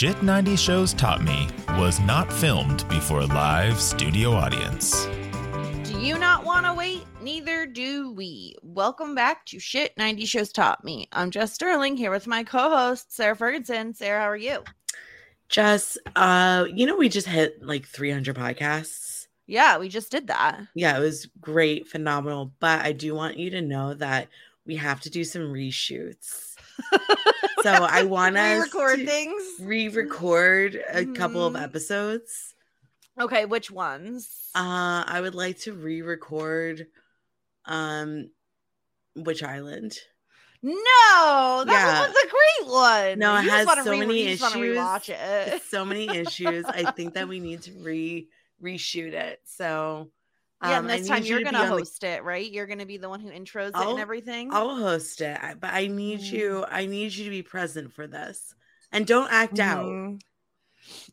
Shit 90 Shows Taught Me was not filmed before a live studio audience. Do you not want to wait? Neither do we. Welcome back to Shit 90 Shows Taught Me. I'm Jess Sterling here with my co host, Sara Fergenson. Sara, how are you? Jess, uh, you know, we just hit like 300 podcasts. Yeah, we just did that. Yeah, it was great, phenomenal. But I do want you to know that we have to do some reshoots. So I want us record to things. re-record a couple of Mhm. episodes. Okay, which ones? Uh, I would like to re-record um Witch Island. no, that Yeah. was a great one. No, it You has so re- many you just wanna issues. So many issues. I think that we need to re reshoot it. So yeah, um, and I this time you you're to be gonna on the- host it, right? You're gonna be the one who intros it I'll- and everything. I'll host it, but I need Mm. you. I need you to be present for this, and don't act out. Mhm.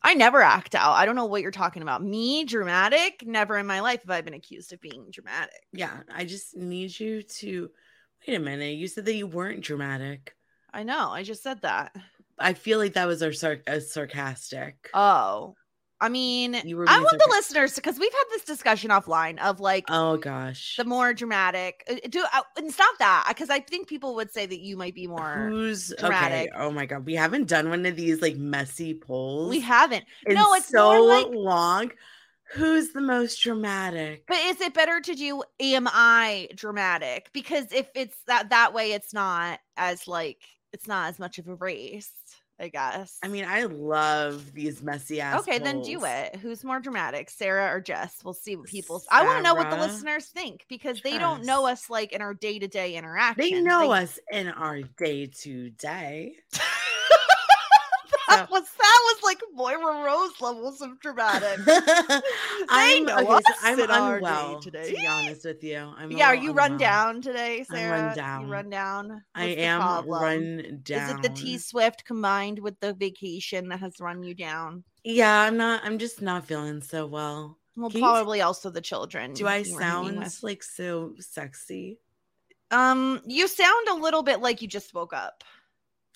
I never act out. I don't know what you're talking about. Me, dramatic? Never in my life have I been accused of being dramatic. Yeah, I just need you to. Wait a minute. You said that you weren't dramatic. I know. I just said that. I feel like that was our sar- sarcastic. Oh, I mean, I want the listeners because we've had this discussion offline of like oh gosh. the more dramatic. uh, Do uh, and stop that because I think people would say that you might be more. Who's dramatic. Okay. Oh my god, we haven't done one of these like messy polls. We haven't. no, it's so like. long. Who's the most dramatic? But is it better to do am I dramatic? Because if it's that that way, it's not as like it's not as much of a race. I guess. I mean, I love these messy ass. okay, then do it. Who's more dramatic, Sara or Jess? We'll see what people's. I want to know what the listeners think because they don't know us like in our day to day interaction. They know us in our day to day. That was that was like Moira Rose levels of dramatic. I'm know okay. So I'm unwell. day-to-day. Be honest with you, I'm yeah, are you run down today, I'm Sara? run down. You run down. I What's the am problem? run down. Is it the T Swift combined with the vacation that has run you down? Yeah, I'm not. I'm just not feeling so well. Well, Can you- probably also the children. Do I you sound like so sexy? Um, you sound a little bit like you just woke up.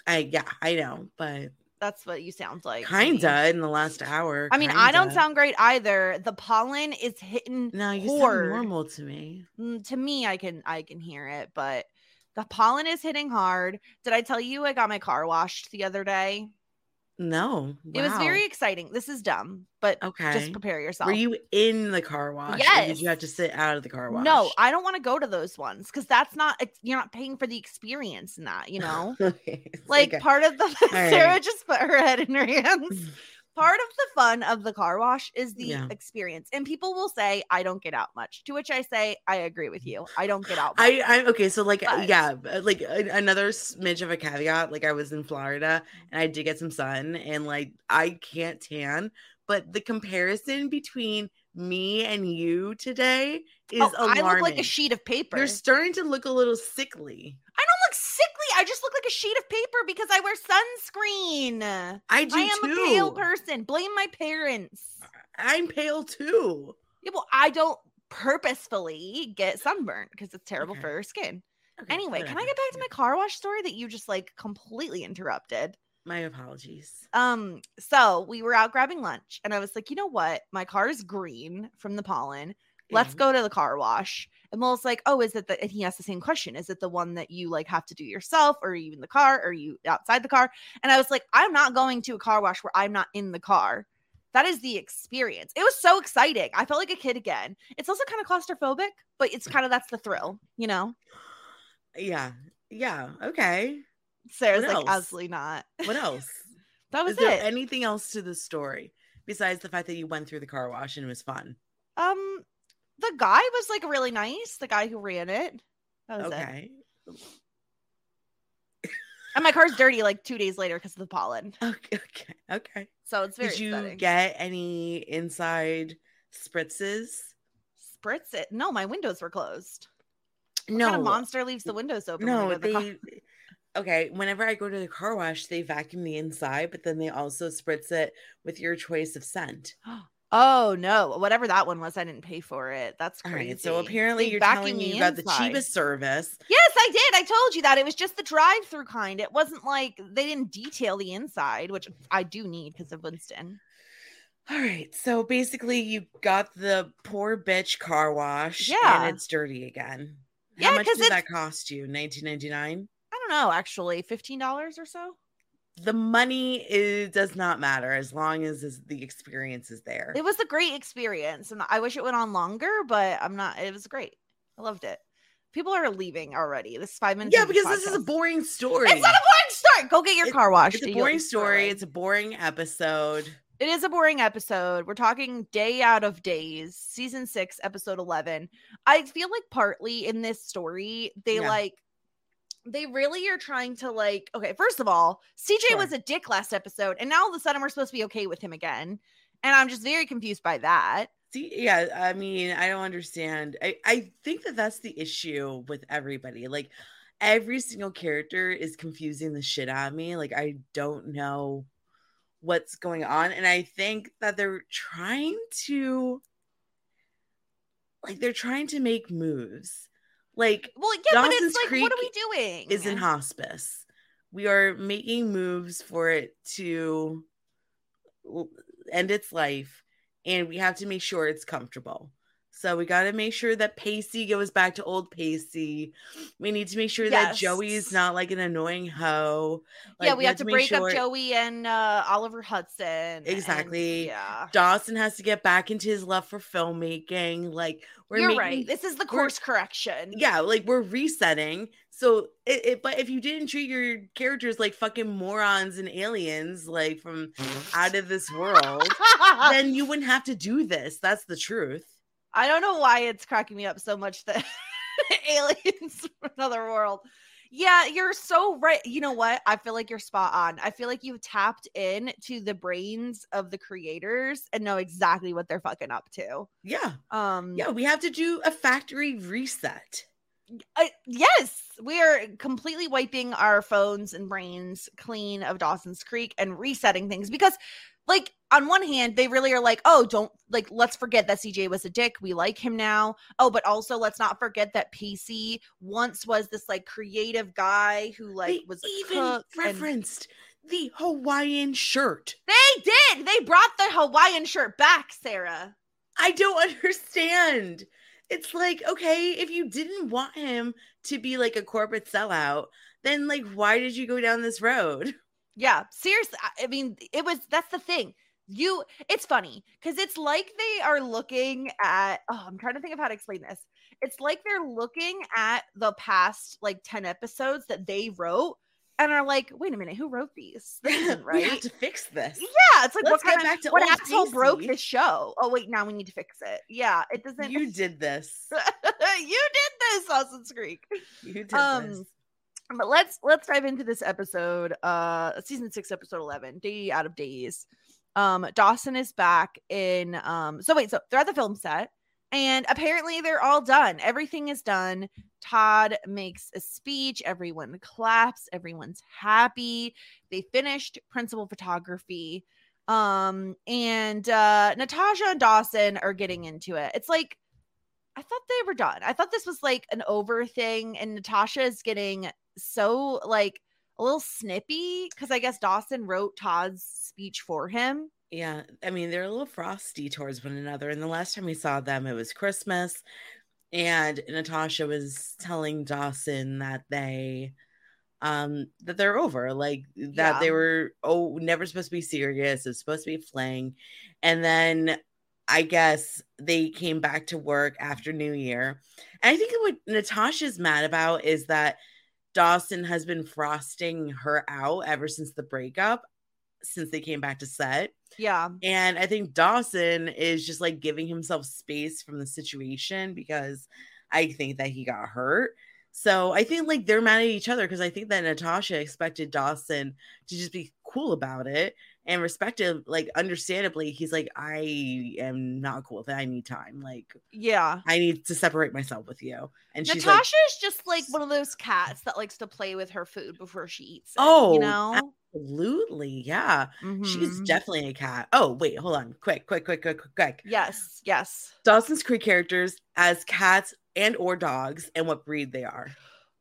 I yeah, I know, but That's what you sound like. Kinda in the last hour. I mean, I don't sound great either. The pollen is hitting No, you hard. sound normal to me. Mm, to me i can i can hear it but the pollen is hitting hard did i tell you i got my car washed the other day No. it was very exciting this is dumb but okay. just prepare yourself Were you in the car wash? or did you have to sit out of the car wash? no i don't want to go to those ones because that's not you're not paying for the experience in that you know Okay, like okay. part of the right. sara just put her head in her hands part of the fun of the car wash is the Yeah. experience and people will say i don't get out much to which i say i agree with you i don't get out much. I, I okay, so like But- yeah, uh, like another smidge of a caveat. Like I was in Florida and I did get some sun, and like I can't tan, but the comparison between me and you today is Oh, i look like a sheet of paper You're starting to look a little sickly. I don't look sickly. I just look like a sheet of paper because I wear sunscreen. I do I am too. a pale person. Blame my parents. I'm pale too. Yeah, well, I don't purposefully get sunburned because it's terrible Okay. for your skin. Okay, Anyway, can I get back to my car wash story that you just like completely interrupted? My apologies. Um, so we were out grabbing lunch, and I was like, you know what? My car is green from the pollen. Let's Yeah. go to the car wash. And Will's like, oh, is it the, and he asked the same question. Is it the one that you like have to do yourself or are you in the car or are you outside the car? And I was like, I'm not going to a car wash where I'm not in the car. That is the experience. It was so exciting. I felt like a kid again. It's also kind of claustrophobic, but it's kind of that's the thrill, you know? Yeah. Yeah. Okay. Sara's like, absolutely not. What else? That was Is there it. anything else to the story besides the fact that you went through the car wash and it was fun? um, the guy was like really nice, the guy who ran it. That was it. Okay. And my car's dirty like two days later because of the pollen. Okay. Okay. Okay. So it's very Did you upsetting. get any inside spritzes? spritz it. No, my windows were closed. What No. kind of monster leaves the windows open? no, to the Okay, whenever I go to the car wash, they vacuum the inside, but then they also spritz it with your choice of scent. Oh no, whatever that one was, I didn't pay for it. That's crazy. right, so apparently They you're telling me you got the cheapest service. Yes, I did. I told you that it was just the drive-through kind. It wasn't like they didn't detail the inside, which I do need because of Winston. All right, so basically you got the poor bitch car wash, Yeah. and it's dirty again. Yeah, How much 'cause did that cost you? Nineteen ninety nine. I don't know, actually, fifteen dollars or so. The money is, does not matter as long as the experience is there. It was a great experience, and I wish it went on longer, but I'm not. It was great. I loved it. People are leaving already. This is five minutes. yeah, because this is a boring story. It's not a boring story. Go get your It- car washed. It's a boring story. it. It's a boring episode. It is a boring episode. We're talking day out of days, season six, episode 11. I feel like partly in this story, they Yeah. like, they really are trying to like, okay, first of all, CJ Sure. was a dick last episode, and now all of a sudden we're supposed to be okay with him again. And I'm just very confused by that. See, yeah, I mean, I don't understand. I, I think that that's the issue with everybody. Like, every single character is confusing the shit out of me. Like, I don't know what's going on. And I think that they're trying to, like, they're trying to make moves. Like, Well, yeah, but Dawson's it's like, what are we Creek doing? is in hospice. We are making moves for it to end its life, and we have to make sure it's comfortable. So we got to make sure that Pacey goes back to old Pacey. We need to make sure that Joey is not like an annoying hoe. yeah, Like, we have to break sure up Joey and uh, Oliver Hudson. and- Exactly. yeah. Dawson has to get back into his love for filmmaking. Like we're You're making, right. This is the course correction. yeah, like we're resetting. So it, it but if you didn't treat your characters like fucking morons and aliens, like from out of this world, then you wouldn't have to do this. That's the truth. I don't know why it's cracking me up so much that aliens from another world. Yeah, you're so right. You know what? I feel like you're spot on. I feel like you've tapped in to the brains of the creators and know exactly what they're fucking up to. Yeah. Um Yeah, we have to do a factory reset. I- yes, we are completely wiping our phones and brains clean of Dawson's Creek and resetting things because, like, on one hand, they really are like, oh, don't like, let's forget that CJ was a dick. We like him now. Oh, but also let's not forget that Pacey once was this like creative guy who like They was a even cook and- referenced the Hawaiian shirt. They did. They brought the Hawaiian shirt back, Sara. I don't understand. It's like, okay, if you didn't want him to be like a corporate sellout, then like why did you go down this road? Yeah, seriously. I mean, it was that's the thing. You it's funny because it's like they are looking at oh, I'm trying to think of how to explain this. It's like they're looking at the past like 10 episodes that they wrote and are like, wait a minute, who wrote these? This isn't We have to fix this. Yeah, it's like Let's what get kind back of to what asshole broke Casey. this show? Oh wait, now we need to fix it. Yeah, it doesn't. You did this. you did this, Dawson's Creek. You did Um, this. But let's let's dive into this episode. Uh, season six, episode eleven, Day Out of Days. Um, Dawson is back in. Um, so wait, so they're at the film set, and apparently they're all done. Everything is done. Todd makes a speech. Everyone claps. Everyone's happy. They finished principal photography. Um, and uh Natasha and Dawson are getting into it. It's like I thought they were done. I thought this was like an over thing, and Natasha is getting so like a little snippy because I guess Dawson wrote Todd's speech for him. Yeah, I mean they're a little frosty towards one another. And the last time we saw them, it was Christmas, and Natasha was telling Dawson that they, um, that they're over, like that they were oh never supposed to be serious. It's supposed to be a fling, and then I guess they came back to work after New Year. And I think what Natasha's mad about is that Dawson has been frosting her out ever since the breakup, since they came back to set. Yeah, And I think Dawson is just like giving himself space from the situation because I think that he got hurt. So I think like they're mad at each other because I think that Natasha expected Dawson to just be cool about it and respective, like understandably, he's like, I am not cool with it. I need time. Like yeah. I need to separate myself with you. And she's like, Natasha is just like one of those cats that likes to play with her food before she eats. It, Oh, you know, absolutely. Yeah. She's Mhm. definitely a cat. Oh, wait, hold on. Quick, quick, quick, quick, quick, quick. yes, yes. Dawson's Creek characters as cats and or dogs and what breed they are.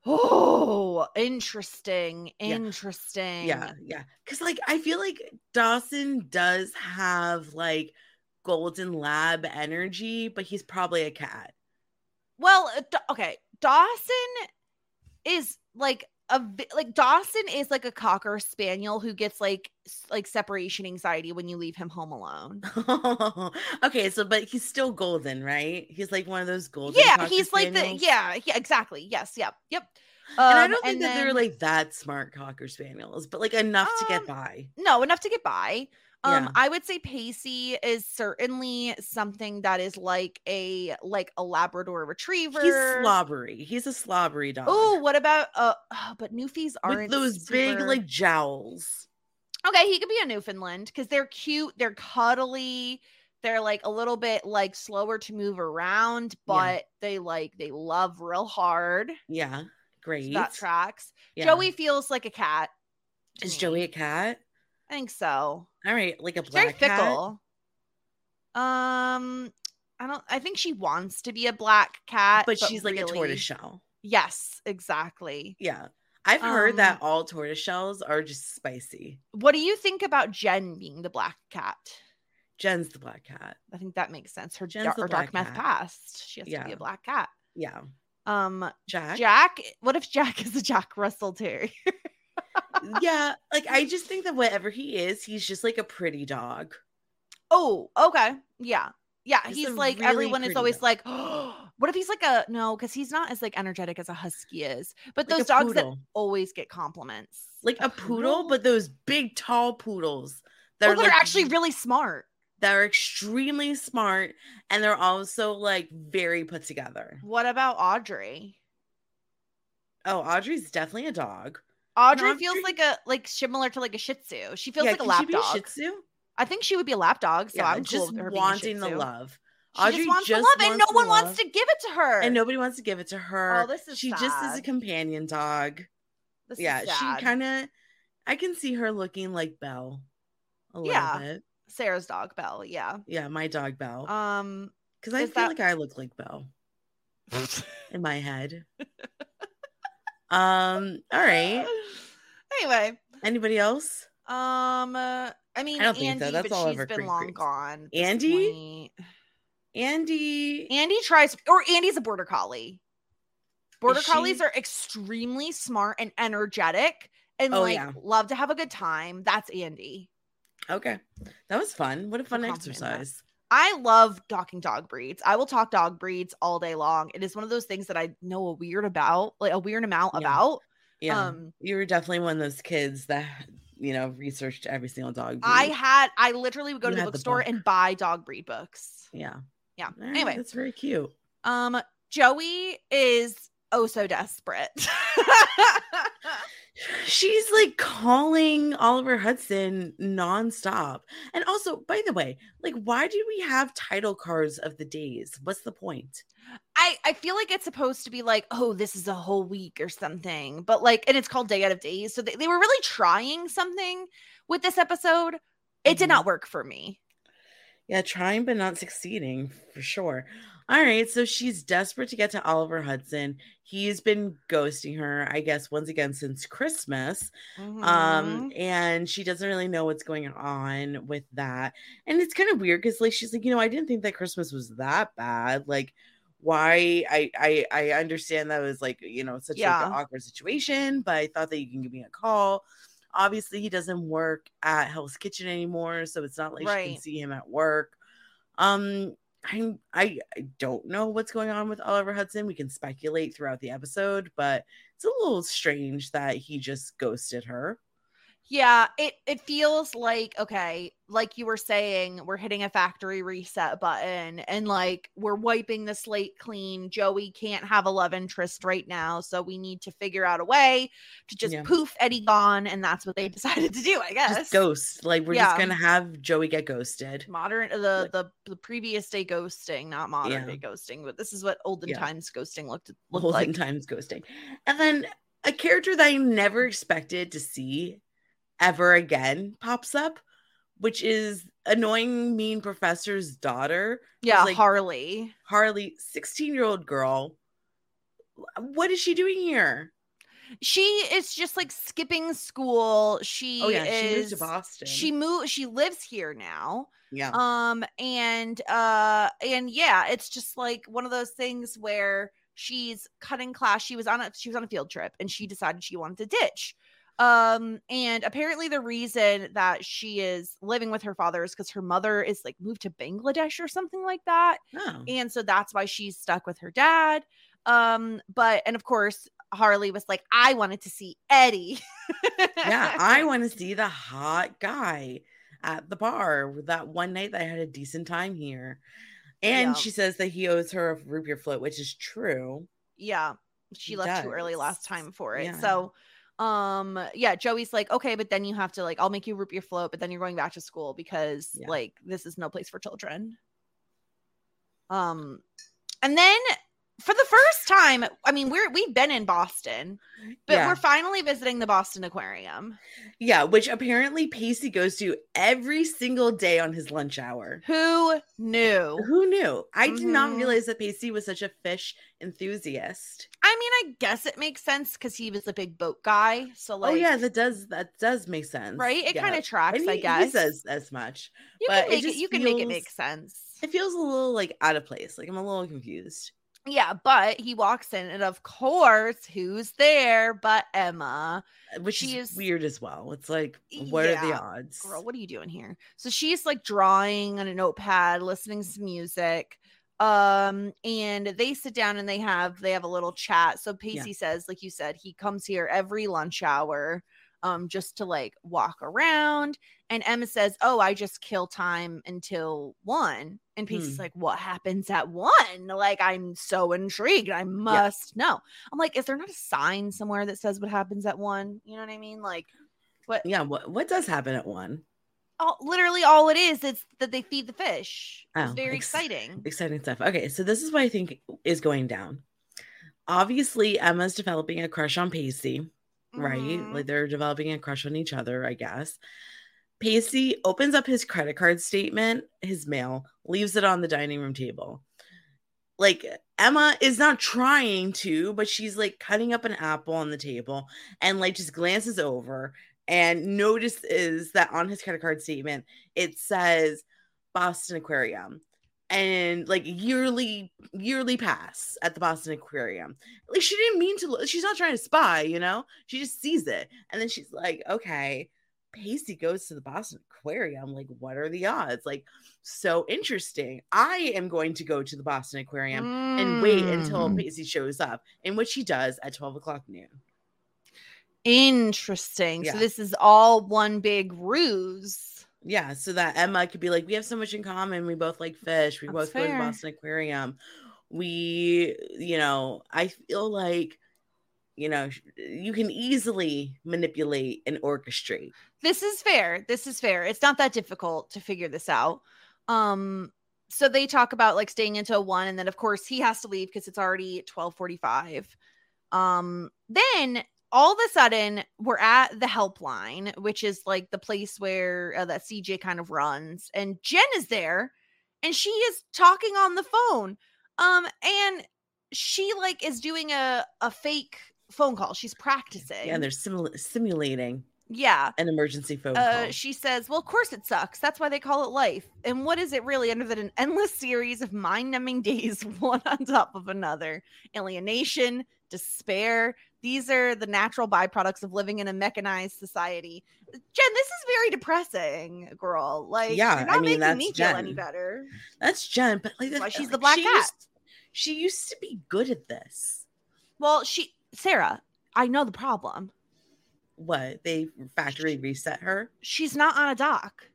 Oh, interesting. Yeah. Interesting. Yeah, yeah. Cause like I feel like Dawson does have like golden lab energy, but he's probably a cat. Well, uh, okay. Dawson is like a like Dawson is like a cocker spaniel who gets like like separation anxiety when you leave him home alone. okay, so but he's still golden, right? He's like one of those golden. yeah, he's like the yeah, yeah, exactly. Yes, yep, yep. And I Um, don't think that they're like that smart cocker spaniels, but like enough to get Um, by. no enough to get by. Um, Yeah. I would say Pacey is certainly something that is like a like a Labrador Retriever. He's slobbery. He's a slobbery dog. Oh, what about uh? oh, but Newfies aren't with those big like jowls. Okay, he could be a Newfoundland because they're cute, they're cuddly, they're like a little bit like slower to move around, but they like they love real hard. Yeah, So great. that tracks. Yeah. Joey feels like a cat. is. Joey a cat? I think so. All right, like a She's very black cat. fickle. Um, I don't. I think she wants to be a black cat, but she's like a really- tortoise shell. Yes, exactly. Yeah. I've heard that Um, all tortoise shells are just spicy. What do you think about Jen being the black cat? Jen's the black cat. I think that makes sense. Her, Jen's the her dark black math past. She has to be a black cat. Yeah. Um, Jack. Jack. What if Jack is a Jack Russell Terrier? Yeah. Like I just think that whatever he is, he's just like a pretty dog. oh, okay. Yeah. Yeah. Just he's like, really everyone is always dog. like, oh, what if he's like a, no, because he's not as like energetic as a husky is. But Like a those dogs that always get compliments. Like a poodle, but those big tall poodles that oh, are like, actually really smart. that are extremely smart and they're also like very put together. What about Audrey? Oh, Audrey's definitely a dog. Audrey feels like a like similar to like a Shih Tzu. She feels Yeah, like a lap dog. Shih Tzu? I think she would be a lap dog. So yeah, I'm cool just with her being a Shih wanting the love. She Audrey just wants just the love, and no one the wants to give it to her. and nobody wants to give it to her. Oh, this is she just is a companion dog. This is yeah, sad. she kind of. I can see her looking like Belle. A little Yeah. bit. Sara's dog Belle. Yeah. Yeah, my dog Belle. Um. Because I feel that- like I look like Belle in my head. um. All right. Anyway, Anybody else? Um, uh, I mean, I don't think Andy, so. That's but all she's over been Creek long gone. Andy? point. Andy. Andy tries, or Andy's a border collie. Border Is collies she? are extremely smart and energetic, and Oh, like yeah. love to have a good time. That's Andy. Okay. That was fun. What a fun exercise. I love talking dog breeds. I will talk dog breeds all day long. It is one of those things that I know a weird about, like a weird amount Yeah. about. Yeah. Um, you were definitely one of those kids that, you know, researched every single dog. Breed. I had, I literally would go You to the the bookstore book. and buy dog breed books. yeah. Yeah. Right, Anyway, that's very cute. um, Joey is oh so desperate. She's like calling Oliver Hudson nonstop. And also, by the way, like, why do we have title cards of the days? What's the point? I I feel like it's supposed to be like, oh, this is a whole week or something, but like, and it's called Day Out of Days. So they, they were really trying something with this episode. It did Mhm. not work for me. Yeah, trying but not succeeding for sure. All right, so she's desperate to get to Oliver Hudson. He's been ghosting her, I guess, once again since Christmas. Mhm. Um, and she doesn't really know what's going on with that. And it's kind of weird because like she's like, you know, I didn't think that Christmas was that bad. Like, why I I I understand that was like, you know, such like an awkward situation, but I thought that you can give me a call. Obviously, he doesn't work at Hell's Kitchen anymore, so it's not like she can see him at work. Um, I'm I, I don't know what's going on with Oliver Hudson. We can speculate throughout the episode, but it's a little strange that he just ghosted her. Yeah, it it feels like okay, like you were saying, we're hitting a factory reset button and like we're wiping the slate clean. Joey can't have a love interest right now, so we need to figure out a way to just Yeah. poof Eddie gone, and that's what they decided to do, I guess. Just ghost. Like we're Yeah. just gonna have Joey get ghosted. Modern the Like- the the previous day ghosting, not modern Yeah. day ghosting, but this is what olden times ghosting looked looked Olden like. times ghosting. And then a character that I never expected to see ever again pops up, which is annoying mean professor's daughter, Yeah, like- Harley. Harley, 16 year old girl. What is she doing here? She is just like skipping school. She Oh yeah, she moved is to Boston. she moved she lives here now yeah. um and uh and yeah it's just like one of those things where she's cutting class she was on a she was on a field trip and she decided she wanted to ditch um and apparently the reason that she is living with her father is because her mother is like moved to bangladesh or something like that oh. and so that's why she's stuck with her dad um but and of course harley was like i wanted to see eddie yeah, I want to see the hot guy at the bar that one night that I had a decent time here. And Yeah. she says that he owes her a root beer float, which is true. yeah she He left too early last time for it Yeah. so um yeah joey's like okay but then you have to like i'll make you root your float but then you're going back to school because Yeah. like this is no place for children um and then for the first time i mean we're we've been in boston but Yeah. we're finally visiting the boston aquarium Yeah, which apparently Pacey goes to every single day on his lunch hour. who knew Who knew? I did not Mhm. realize that Pacey was such a fish enthusiast. i mean i guess it makes sense because he was a big boat guy so like oh yeah, that does that does make sense. right it Yeah. kind of tracks And i guess he says as much. you but can make it, just you can make it make sense It feels a little like out of place. Like I'm a little confused. Yeah, but he walks in, and of course, who's there but Emma? which She is is- weird as well. It's like, what are the odds? Girl, what are you doing here? So she's like drawing on a notepad, listening to some music. Um, and they sit down and they have they have a little chat. So Pacey says, like you said, he comes here every lunch hour, um, just to like walk around. And Emma says, Oh, I just kill time until one. And Pacey's Hmm. like, What happens at one? Like, I'm so intrigued. I must know. I'm like, Is there not a sign somewhere that says what happens at one? You know what I mean? Like, what yeah, what what does happen at one? all, literally all it is is that they feed the fish. It's Oh, very ex- exciting. Exciting stuff. Okay, so this is what I think is going down. Obviously, Emma's developing a crush on Pacey, right? Mhm. Like they're developing a crush on each other, I guess. Pacey opens up his credit card statement, his mail, leaves it on the dining room table. Like Emma is not trying to, but she's like cutting up an apple on the table and like just glances over and notices that on his credit card statement it says Boston Aquarium and like yearly yearly pass at the Boston Aquarium. Like she didn't mean to look, she's not trying to spy, you know? She just sees it. And then she's like, okay, Pacey goes to the Boston Aquarium. Like, what are the odds? Like, so interesting. I am going to go to the Boston Aquarium and wait until Mm. Pacey shows up, in which he does at 12 o'clock noon. Interesting. Yeah. So this is all one big ruse. Yeah, so that Emma could be like, we have so much in common. We both like fish. We That's both go to the. Boston Aquarium. We, you know, I feel like, you know, you can easily manipulate and orchestrate. This is fair. This is fair. It's not that difficult to figure this out. Um so they talk about like staying until 1 and then of course he has to leave because it's already 12:45. Um then all of a sudden we're at the helpline which is like the place where uh, that CJ kind of runs and Jen is there and she is talking on the phone. Um and she like is doing a a fake phone call. She's practicing. Yeah, they're simula- simulating yeah. an emergency phone Uh, call. she says, Well, of course it sucks. That's why they call it life. And what is it really under than an endless series of mind numbing days, one on top of another? Alienation, despair. These are the natural byproducts of living in a mechanized society. Jen, this is very depressing, girl. Like, Yeah, you're I not mean, making me feel any Jen. better. That's Jen, but like, That's why she's the black she cat. Used, she used to be good at this. Well, she, Sara, I know the problem. What they factory reset her? She's not on a dock.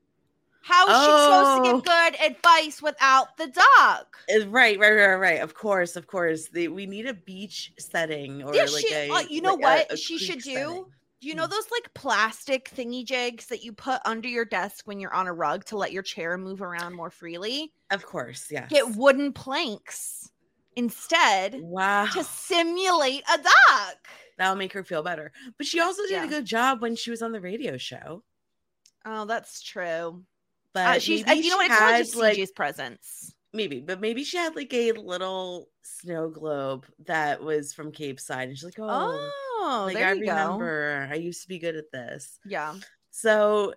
How is she supposed to Oh. give good advice without the dock? Right, right, right, right. Of course, of course. They, we need a beach setting or yeah, like she, a. uh, you know like what a she should do? setting. You know Mm. those like plastic thingy jigs that you put under your desk when you're on a rug to let your chair move around more freely? Of course, yeah. Get wooden planks instead wow, to simulate a dock. That'll make her feel better. But she also did Yeah. a good job when she was on the radio show. Oh, that's true. But Uh, she's, uh, maybe you know she what? It's had, just like CJ's presence. maybe, but maybe she had like a little snow globe that was from Capeside, and she's like, "Oh, Oh, like there I you go. remember, I used to be good at this." Yeah. So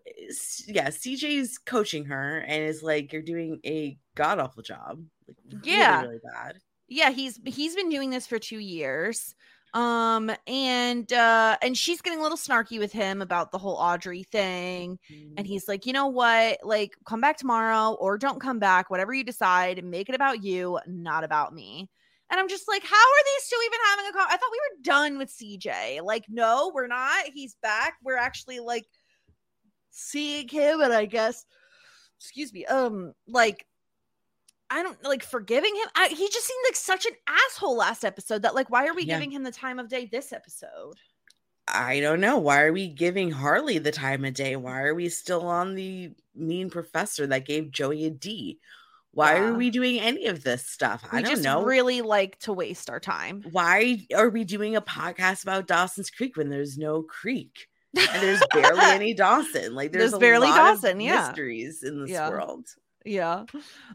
yeah, CJ's coaching her and is like, "You're doing a god awful job, like really, Yeah. really bad." yeah he's he's been doing this for two years um and uh and she's getting a little snarky with him about the whole audrey thing and he's like you know what? Like come back tomorrow or don't come back whatever you decide make it about you not about me. And i'm just like how are these two even having a call i thought we were done with cj like no we're not. He's back. We're actually like seeing him and i guess excuse me um like I don't like forgiving him. I, he just seemed like such an asshole last episode that like why are we Yeah. giving him the time of day this episode? I don't know. Why are we giving Harley the time of day? Why are we still on the mean professor that gave Joey a D? Why Yeah. are we doing any of this stuff? I We don't just know. really like to waste our time. Why are we doing a podcast about Dawson's Creek when there's no creek and there's barely any Dawson? Like there's, There's a barely lot of Dawson, yeah. mysteries in this Yeah. world. Yeah.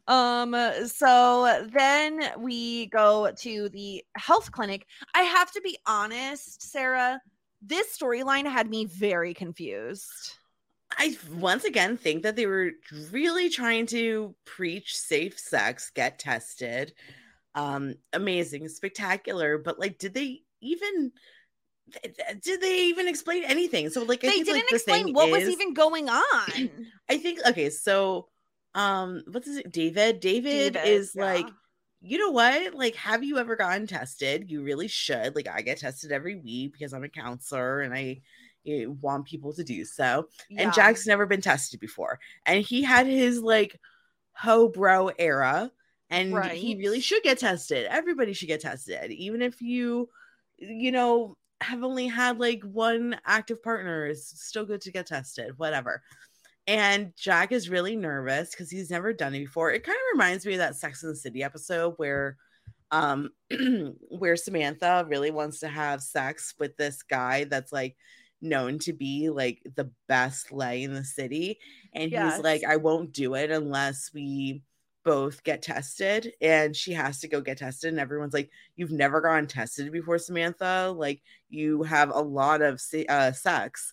Um so then we go to the health clinic. I have to be honest, Sara, this storyline had me very confused. I once again think that they were really trying to preach safe sex, get tested. Um, amazing, spectacular, but like, did they even did they even explain anything? So like, I they didn't the explain what was even going on. I think okay, so um, what's his David? David, David, is yeah. like, you know what? Like, have you ever gotten tested? You really should. Like, I get tested every week because I'm a counselor and I eh, want people to do so Yeah. and Jack's never been tested before. And he had his like ho bro era, and he really should get tested. Everybody should get tested, even if you, you know, have only had like one active partner. It's still good to get tested, whatever. And Jack is really nervous because he's never done it before. It kind of reminds me of that Sex in the City episode where um where Samantha really wants to have sex with this guy that's like known to be like the best lay in the city and he's like I won't do it unless we both get tested and she has to go get tested and everyone's like you've never gone tested before Samantha. Like you have a lot of uh, sex.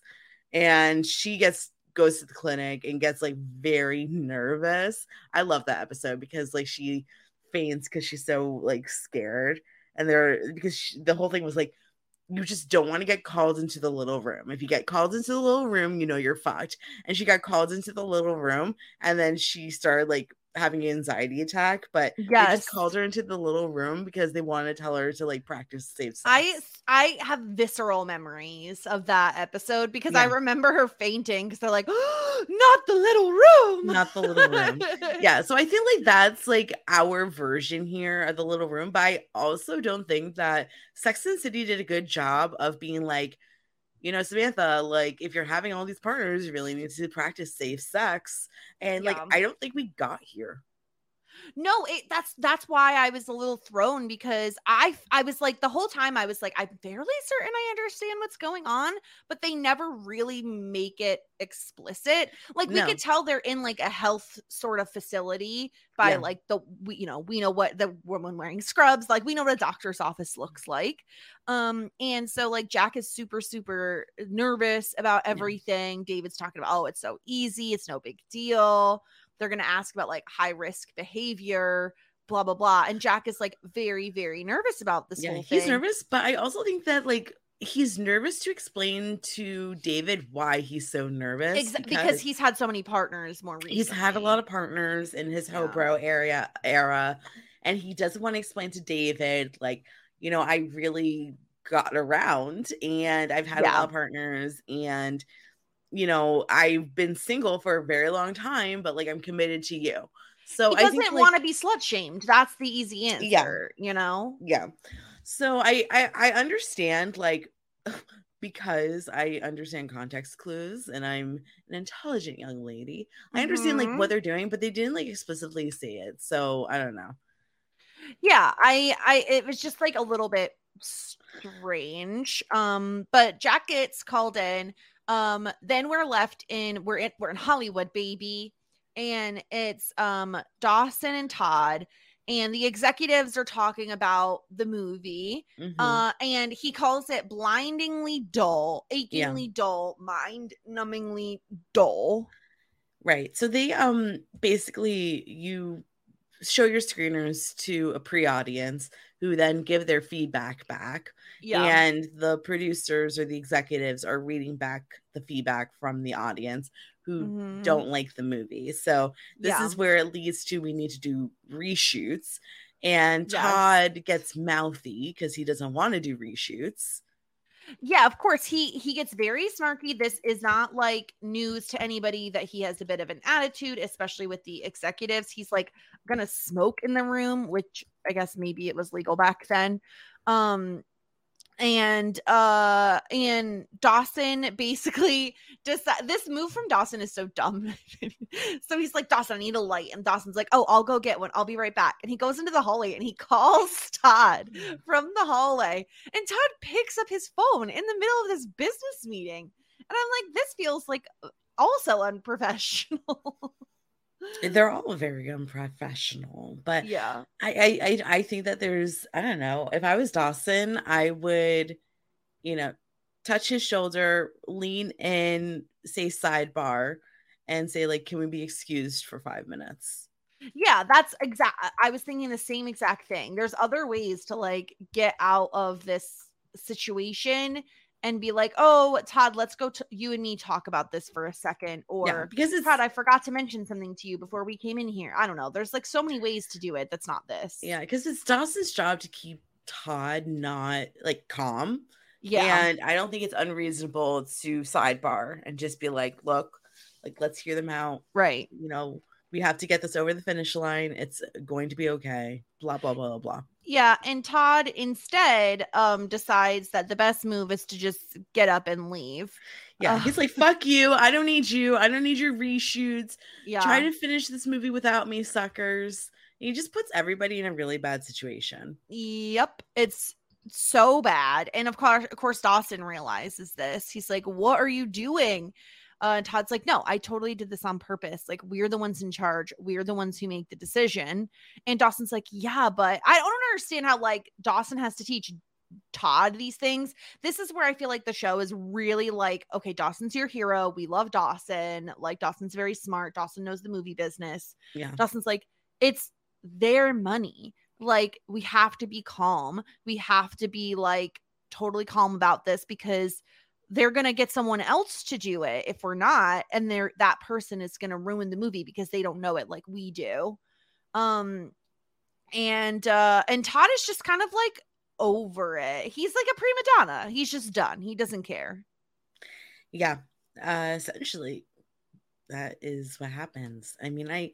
And she gets goes to the clinic and gets like very nervous. I love that episode because like she faints because she's so like scared, and they're because she, the whole thing was like you just don't want to get called into the little room. If you get called into the little room, you know you're fucked. And she got called into the little room, and then she started like having an anxiety attack, but they just called her into the little room because they wanted to tell her to like practice safe sex. I I have visceral memories of that episode because I remember her fainting because they're like, not the little room, Not the little room. yeah, so I feel like that's like our version here of the little room, but I also don't think that Sex and City did a good job of being like, you know, Samantha, like if you're having all these partners, you really need to practice safe sex. And like I don't think we got here. No, it that's that's why I was a little thrown because I I was like the whole time I was like I'm fairly certain I understand what's going on, but they never really make it explicit. Like we No. could tell they're in like a health sort of facility by Yeah. like the we you know we know what the woman wearing scrubs like we know what a doctor's office looks like. Um and so like Jack is super super nervous about everything. David's talking about oh it's so easy, it's no big deal they're going to ask about like high risk behavior blah blah blah. And jack is like very very nervous about this yeah, he's nervous, but I also think that like he's nervous to explain to David why he's so nervous Exa- because he's had so many partners more recently he's had a lot of partners in his Yeah. hobro area era and he doesn't want to explain to david like you know i really got around and i've had a lot of partners and you know i've been single for a very long time but like i'm committed to you so he i doesn't want to be slut shamed that's the easy answer Yeah. you know yeah so I, I i understand like because i understand context clues and i'm an intelligent young lady i understand like Mhm. what they're doing but they didn't like explicitly say it so i don't know yeah i i it was just like a little bit strange um but jack gets called in um then we're left in we're in we're in hollywood baby. And it's um dawson and todd. And the executives are talking about the movie. Mhm. uh and he calls it blindingly dull achingly dull mind numbingly dull. Right. So they um basically you show your screeners to a pre-audience who then give their feedback back yeah. and the producers or the executives are reading back the feedback from the audience who Mhm. don't like the movie. So this Yeah. is where it leads to we need to do reshoots. And Yes. todd gets mouthy because he doesn't want to do reshoots. Yeah of course he he gets very snarky. This is not like news to anybody that he has a bit of an attitude especially with the executives. He's like gonna smoke in the room which i guess maybe it was legal back then. Um and uh and dawson basically just this move from dawson is so dumb. So he's like dawson i need a light and dawson's like oh i'll go get one. I'll be right back. And he goes into the hallway and he calls todd from the hallway and todd picks up his phone in the middle of this business meeting. And i'm like this feels like uh, also unprofessional they're all very unprofessional but yeah I, I I I think that there's I don't know if I was Dawson I would you know touch his shoulder lean in say sidebar and say like can we be excused for five minutes Yeah, that's exact. I was thinking the same exact thing. There's other ways to like get out of this situation and be like, "Oh, Todd, let's go to you and me talk about this for a second. Or yeah because it's Todd, I forgot to mention something to you before we came in here. I don't know. There's like so many ways to do it. That's not this. yeah because it's Dawson's job to keep Todd not like calm Yeah. and I don't think it's unreasonable to sidebar and just be like look like let's hear them out right. you know we have to get this over the finish line it's going to be okay blah blah blah blah blah Yeah. And Todd instead um decides that the best move is to just get up and leave. Yeah, he's like, "Fuck you! I don't need you. I don't need your reshoots. Yeah. Try to finish this movie without me, suckers." And he just puts everybody in a really bad situation. Yep, it's so bad. And of course, of course, Dawson realizes this. He's like, "What are you doing?" Uh, and Todd's like, "No, I totally did this on purpose. Like, we're the ones in charge. We're the ones who make the decision." And Dawson's like, "Yeah, but I don't understand how like Dawson has to teach Todd these things. This is where I feel like the show is really like, okay, Dawson's your hero. We love Dawson. Like Dawson's very smart. Dawson knows the movie business. Yeah. Dawson's like, it's their money. Like we have to be calm. We have to be like totally calm about this because they're going to get someone else to do it if we're not and they're that person is going to ruin the movie because they don't know it like we do. Um and uh and Todd is just kind of like over it. He's like a prima donna. He's just done. He doesn't care. Yeah. Uh essentially that is what happens. I mean, I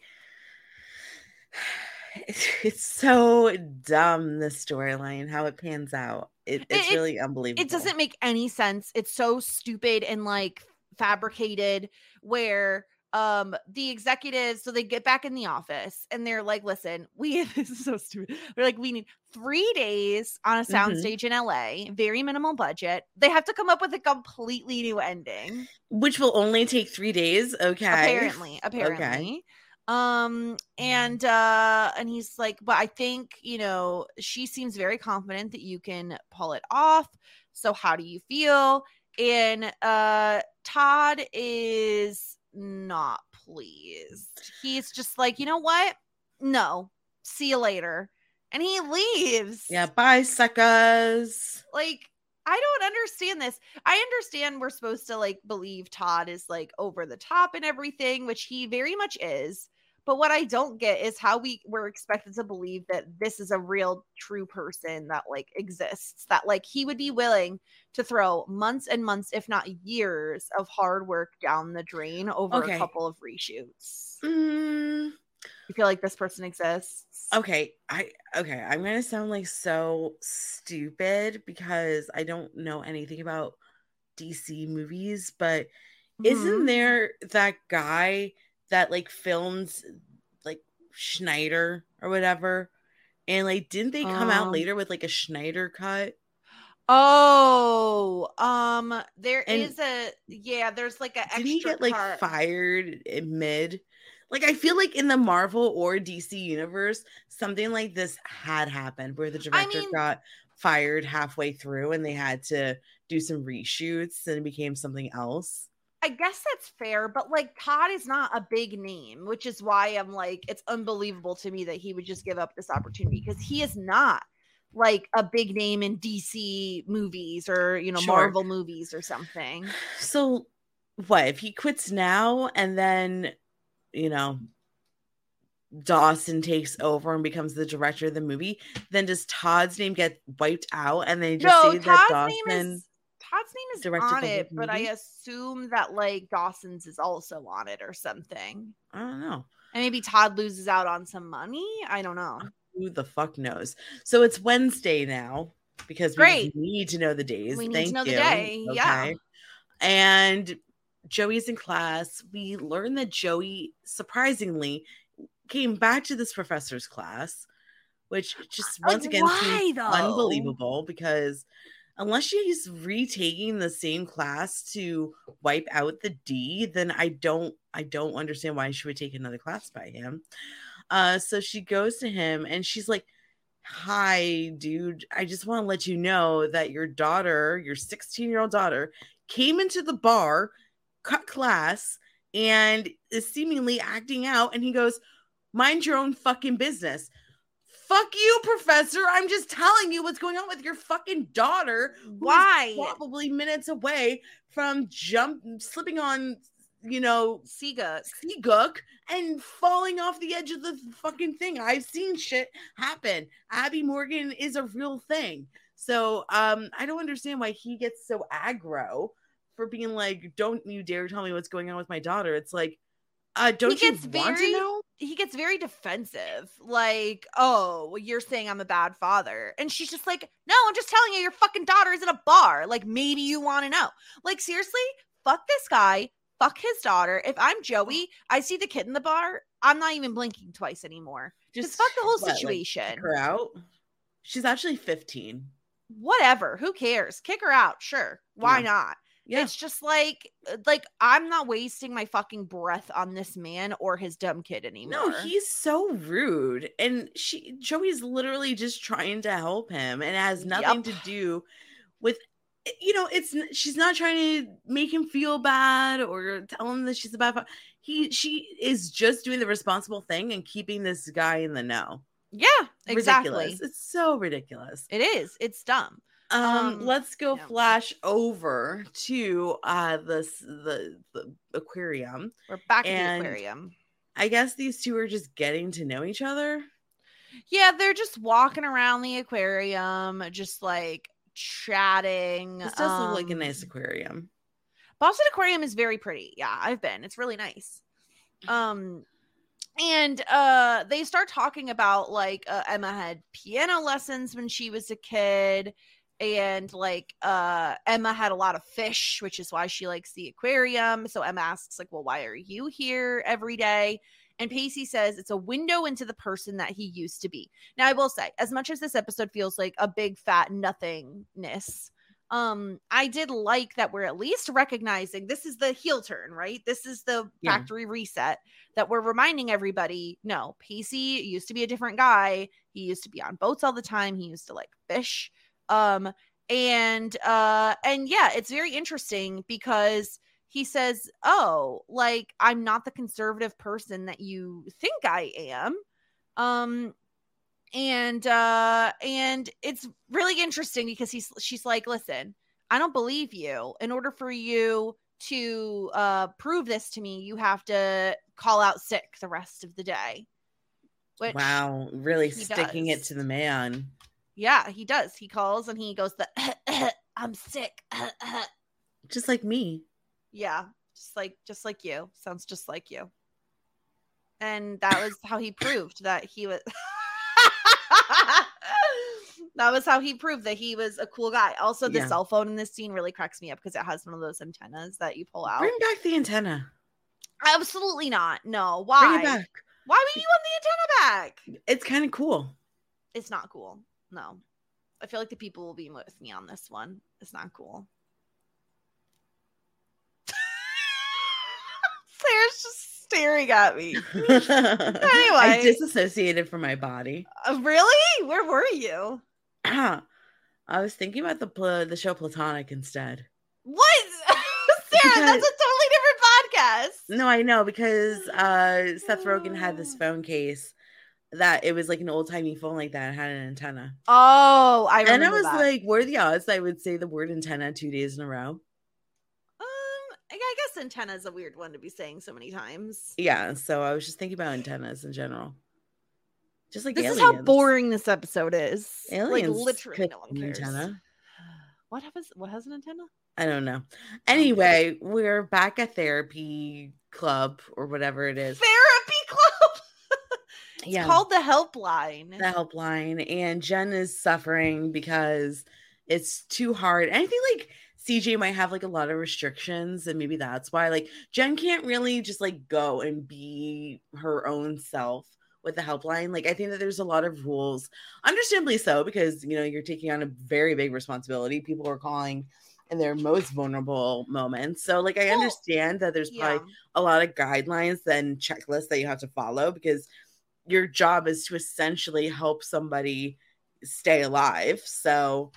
it's, it's so dumb the storyline how it pans out. It, it's It- really unbelievable. It doesn't make any sense. It's so stupid and like fabricated where um the executives so they get back in the office and they're like listen we this is so stupid they're like we need three days on a Mhm. soundstage in la very minimal budget they have to come up with a completely new ending which will only take three days. Okay. apparently apparently um and uh and he's like but i think you know she seems very confident that you can pull it off so how do you feel and uh todd is not pleased he's just like you know what no see you later and he leaves Yeah. Bye, suckers. like I don't understand this. I understand we're supposed to like believe Todd is like over the top and everything, which he very much is. But what I don't get is how we were expected to believe that this is a real true person that like exists, that like he would be willing to throw months and months, if not years, of hard work down the drain over Okay. a couple of reshoots. Mm, You feel like this person exists? okay. I okay. I'm gonna sound like so stupid because I don't know anything about DC movies, but isn't Mhm. there that guy that like films like Schneider or whatever? And like, didn't they come out Um, later with like a Schneider cut? Oh, um, there And is a yeah. There's like a extra Did he get like fired in mid? Like, I feel like in the Marvel or DC universe, something like this had happened where the director mean- got fired halfway through and they had to do some reshoots and it became something else. I guess that's fair, but like Todd is not a big name, which is why I'm like, it's unbelievable to me that he would just give up this opportunity because he is not like a big name in DC movies or you know Sure. Marvel movies or something. So, what if he quits now and then, you know, Dawson takes over and becomes the director of the movie? Then does Todd's name get wiped out and they just no, say Todd's that Dawson? Todd's name is directed on it, but I assume that like Dawson's is also on it or something. I don't know. And maybe Todd loses out on some money. I don't know. Ah, who the fuck knows? So it's Wednesday now because we Great. need to know the days. We need to Thank know the you. day, yeah. And Joey's in class. We learn that Joey surprisingly came back to this professor's class, which just Like, once again why, unbelievable because unless she's retaking the same class to wipe out the D, then I don't I don't understand why she would take another class by him. Uh so she goes to him and she's like, Hi, dude. I just want to let you know that your daughter, your 16 year old daughter, came into the bar, cut class, and is seemingly acting out. And he goes, Mind your own fucking business. Fuck you, professor. I'm just telling you what's going on with your fucking daughter. Why? Probably minutes away from jump slipping on, you know, Siga. Seagook and falling off the edge of the fucking thing. I've seen shit happen. Abby Morgan is a real thing. So um I don't understand why he gets so aggro for being like, don't you dare tell me what's going on with my daughter. It's like, uh, don't you gets want very- to know? He gets very defensive. Like, oh, well, you're saying I'm a bad father. And she's just like, no, I'm just telling you, your fucking daughter is in a bar. Like, maybe you want to know. Like, seriously, fuck this guy. Fuck his daughter. If I'm Joey, I see the kid in the bar. I'm not even blinking twice anymore. Just fuck the whole what, situation. kick her out. She's actually 15. Whatever. Who cares? Kick her out. Sure. Why Yeah. not? Yeah. It's just like uh, like I'm not wasting my fucking breath on this man or his dumb kid anymore. No, he's so rude. And she Joey's literally just trying to help him and has nothing to do with eh, you know, it's she's not trying to make him feel bad or tell him that she's a bad fa- he she is just doing the responsible thing and keeping this guy in the know. yeah, exactly. Ridiculous. It's so ridiculous. It is. It's dumb. Um, Um, let's go yeah. flash over to uh this the the aquarium. We're back at the aquarium. I guess these two are just getting to know each other. Yeah, they're just walking around the aquarium, just like chatting. This does look like a um, nice aquarium. Boston Aquarium is very pretty. Yeah, I've been. It's really nice. Um and uh they start talking about like uh, Emma had piano lessons when she was a kid and like uh Emma had a lot of fish, which is why she likes the aquarium. So Emma asks like, "Well, why are you here every day?" And Pacey says it's a window into the person that he used to be. Now, I will say, as much as this episode feels like a big fat nothingness, um i did like that we're at least recognizing this is the heel turn right this is the Yeah. factory reset that we're reminding everybody no pacey used to be a different guy he used to be on boats all the time he used to like fish um and uh and yeah it's very interesting because he says oh like i'm not the conservative person that you think i am. Um and uh and it's really interesting because he's she's like listen i don't believe you. In order for you to uh prove this to me you have to call out sick the rest of the day. Which wow, really sticking it to the man. Yeah he does. He calls and he goes the i'm sick. Just like me. yeah just like just like you. Sounds just like you. And that was how he proved that he was that was how he proved that he was a cool guy. Also the Yeah. cell phone in this scene really cracks me up because it has one of those antennas that you pull out. Bring back the antenna. absolutely not. No. Bring why? it back. why would you want the antenna back? It's kind of cool. it's not cool no i feel like the people will be with me on this one it's not cool sara's just staring at me anyway, I disassociated from my body. Uh, really? Where were you? I was thinking about the pl- the show Platonic instead. What? Sara, that's a totally different podcast. No, I know because uh Seth Rogen had this phone case that it was like an old timey phone like that. Had an antenna. Oh, I remember And I was that. like, what are the odds I would say the word antenna two days in a row? um, I guess antenna is a weird one to be saying so many times. Yeah, so I was just thinking about antennas in general. Just like This aliens. is how boring this episode is. Aliens like literally, no one cares. antenna. What has what has an antenna? I don't know. Anyway, we're back at therapy club or whatever it is. Therapy. It's Yeah. called the helpline. the helpline and Jen is suffering because it's too hard. And I think like CJ might have like a lot of restrictions and maybe that's why like Jen can't really just like go and be her own self with the helpline. Like I think that there's a lot of rules, understandably so because you know you're taking on a very big responsibility. People are calling in their most vulnerable moments. So like I Well, understand that there's yeah. probably a lot of guidelines and checklists that you have to follow because your job is to essentially help somebody stay alive. So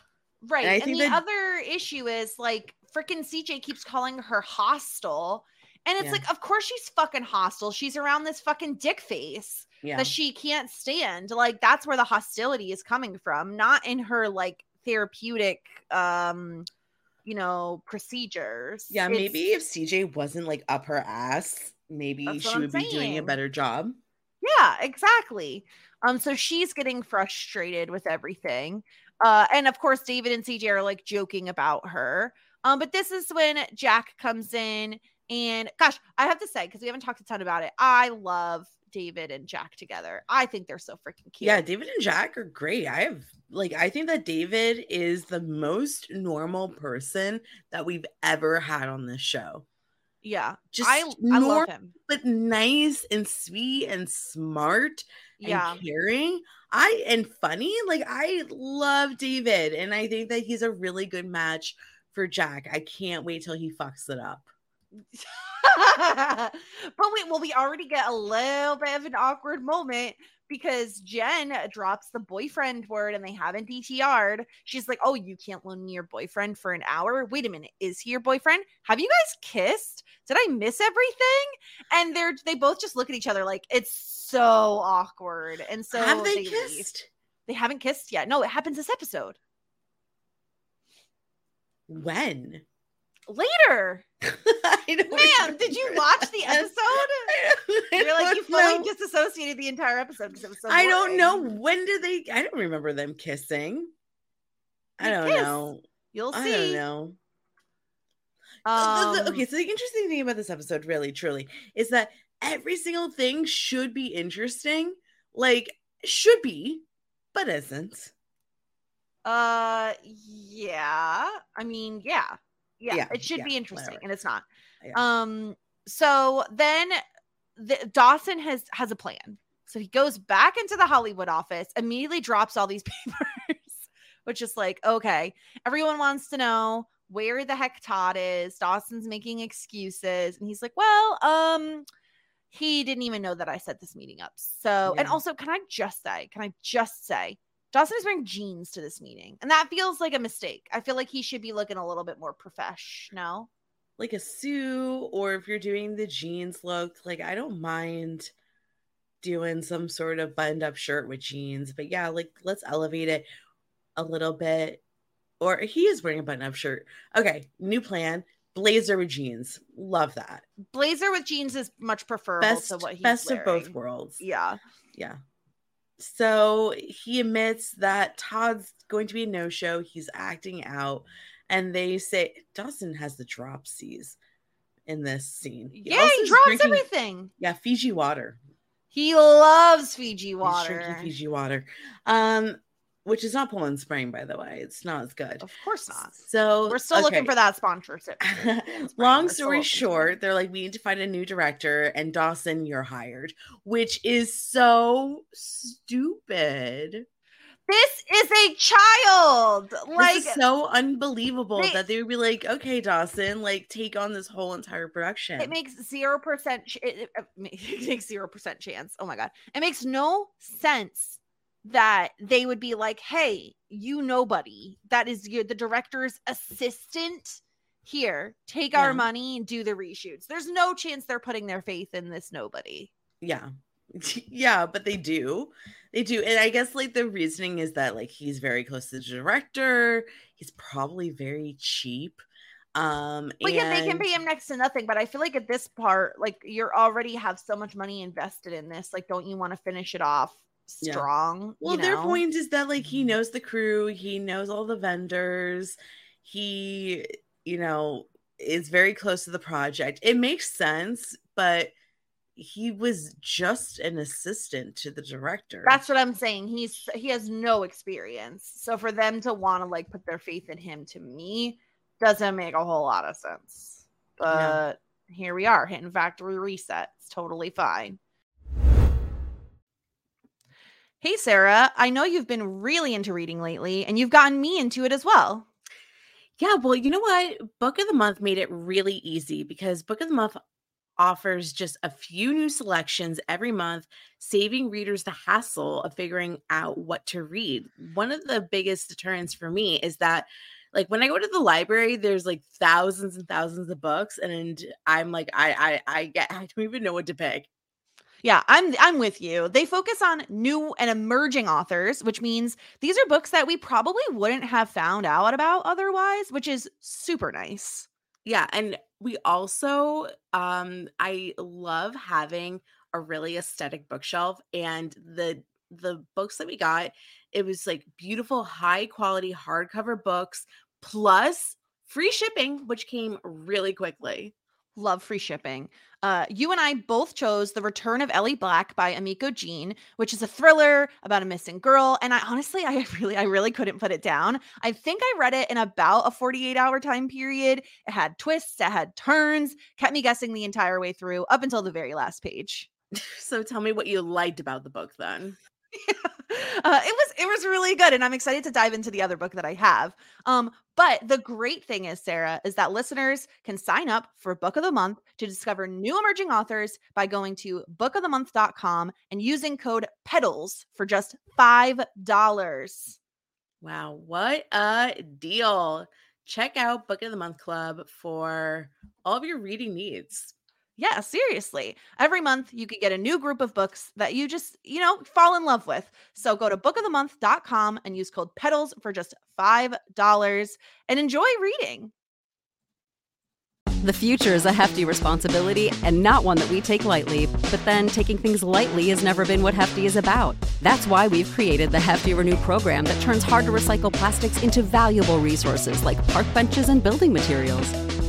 Right. And, think the that- other issue is like freaking CJ keeps calling her hostile. And it's Yeah. like, of course she's fucking hostile. She's around this fucking dick face yeah, that she can't stand. Like that's where the hostility is coming from, not in her like therapeutic um you know procedures. yeah. It's- Maybe if CJ wasn't like up her ass, maybe she I'm would be doing a better job. Yeah, exactly. Um, so she's getting frustrated with everything. Uh, and of course, David and CJ are like joking about her. Um, but this is when Jack comes in, and gosh, I have to say, because we haven't talked a ton about it, I love David and Jack together. I think they're so freaking cute. Yeah, David and Jack are great. I have like I think that David is the most normal person that we've ever had on this show. Yeah. Just I I love him. but nice and sweet and smart Yeah. and caring. I and funny. Like I love David, and I think that he's a really good match for Jack. I can't wait till he fucks it up. but wait, well, we already get a little bit of an awkward moment because Jen drops the boyfriend word and they haven't DTR'd. She's like, Oh, you can't loan me your boyfriend for an hour. Wait a minute, is he your boyfriend? Have you guys kissed? Did I miss everything? And they're they both just look at each other like it's so awkward. And so Have they, leave. kissed? They haven't kissed yet. No, it happens this episode. When? Later. Ma'am, did you watch the episode? You're like you fully know. disassociated the entire episode because it was so I don't know when did they I don't remember them kissing. I don't kissed. know. You'll see. I don't know. Um, okay, so the interesting thing about this episode, really, truly, is that every single thing should be interesting. Like, should be, but isn't. Uh, yeah. I mean, yeah, yeah. Yeah, it should yeah, be interesting, whatever. and it's not. Yeah. Um. So then, the, Dawson has has a plan. So he goes back into the Hollywood office, immediately drops all these papers, which is like, okay, everyone wants to know where the heck Todd is. Dawson's making excuses, and he's like, well, um. He didn't even know that I set this meeting up. So, and also, can I just say, can I just say, Dawson is wearing jeans to this meeting, and that feels like a mistake. I feel like he should be looking a little bit more professional. Like a suit, or if you're doing the jeans look, like, I don't mind doing some sort of buttoned up shirt with jeans. But yeah, like, let's elevate it a little bit. Or he is wearing a button up shirt. Okay, new plan blazer with jeans. Love that. Blazer with jeans is much preferable Best, to what he's best of both worlds. Yeah. Yeah. So he admits that Todd's going to be a no show. He's acting out. And they say Dawson has the dropsies in this scene. Yeah, he drops drinking- everything. Yeah, Fiji water. He loves Fiji He's water. drinking Fiji water. Um, which is not Poland Spring, by the way. It's not as good. Of course not. So We're still looking for that sponsorship. for Poland Spring. Long story looking for it. short, they're like, we need to find a new director, and Dawson, you're hired, which is so stupid. this is a child. Like so unbelievable they- that they would be like, okay, Dawson, like take on this whole entire production. it makes zero percent. Ch- it, it- it makes zero percent chance. Oh my god, it makes no sense that they would be like, "Hey, you nobody, that is your the director's assistant. Here, take our Yeah. money and do the reshoots." There's no chance they're putting their faith in this nobody. yeah. yeah, but they do. They do. And I guess like the reasoning is that like he's very close to the director. He's probably very cheap. Um Well, yeah, they can pay him next to nothing, but I feel like at this part, like you're already have so much money invested in this. Like, don't you want to finish it off Yeah. strong? Well, you their know? point is that like he mm-hmm. knows the crew, he knows all the vendors, he, you know, is very close to the project. It makes sense, but he was just an assistant to the director. That's what I'm saying. He's he has no experience. So for them to want to like put their faith in him to me doesn't make a whole lot of sense. But here we are hitting factory reset. It's totally fine. Hey Sara, I know you've been really into reading lately and you've gotten me into it as well. yeah, well, you know what? Book of the Month made it really easy because Book of the Month offers just a few new selections every month, saving readers the hassle of figuring out what to read. One of the biggest deterrents for me is that like when I go to the library, there's like thousands and thousands of books, and I'm like, I I I get I don't even know what to pick. Yeah, I'm I'm with you. They focus on new and emerging authors, which means these are books that we probably wouldn't have found out about otherwise, which is super nice. Yeah, and we also um I love having a really aesthetic bookshelf and the the books that we got, it was like beautiful high quality hardcover books plus free shipping which came really quickly. Love free shipping. Uh, you and I both chose The Return of Ellie Black by Emiko Jean, which is a thriller about a missing girl. And I honestly, I really, I really couldn't put it down. I think I read it in about a 48 hour time period. It had twists, it had turns, kept me guessing the entire way through up until the very last page. So tell me what you liked about the book then. Uh, it was it was really good and i'm excited to dive into the other book that i have um but the great thing is sara is that listeners can sign up for book of the month to discover new emerging authors by going to bookofthemonth.com and using code pedals for just five dollars Wow, what a deal. Check out Book of the Month Club for all of your reading needs. Yeah, seriously. Every month you could get a new group of books that you just, you know, fall in love with. So go to bookofthemonth.com and use code PEDALS for just $5 and enjoy reading. The future is a hefty responsibility and not one that we take lightly, but then taking things lightly has never been what Hefty is about. That's why we've created the Hefty Renew program that turns hard to recycle plastics into valuable resources like park benches and building materials.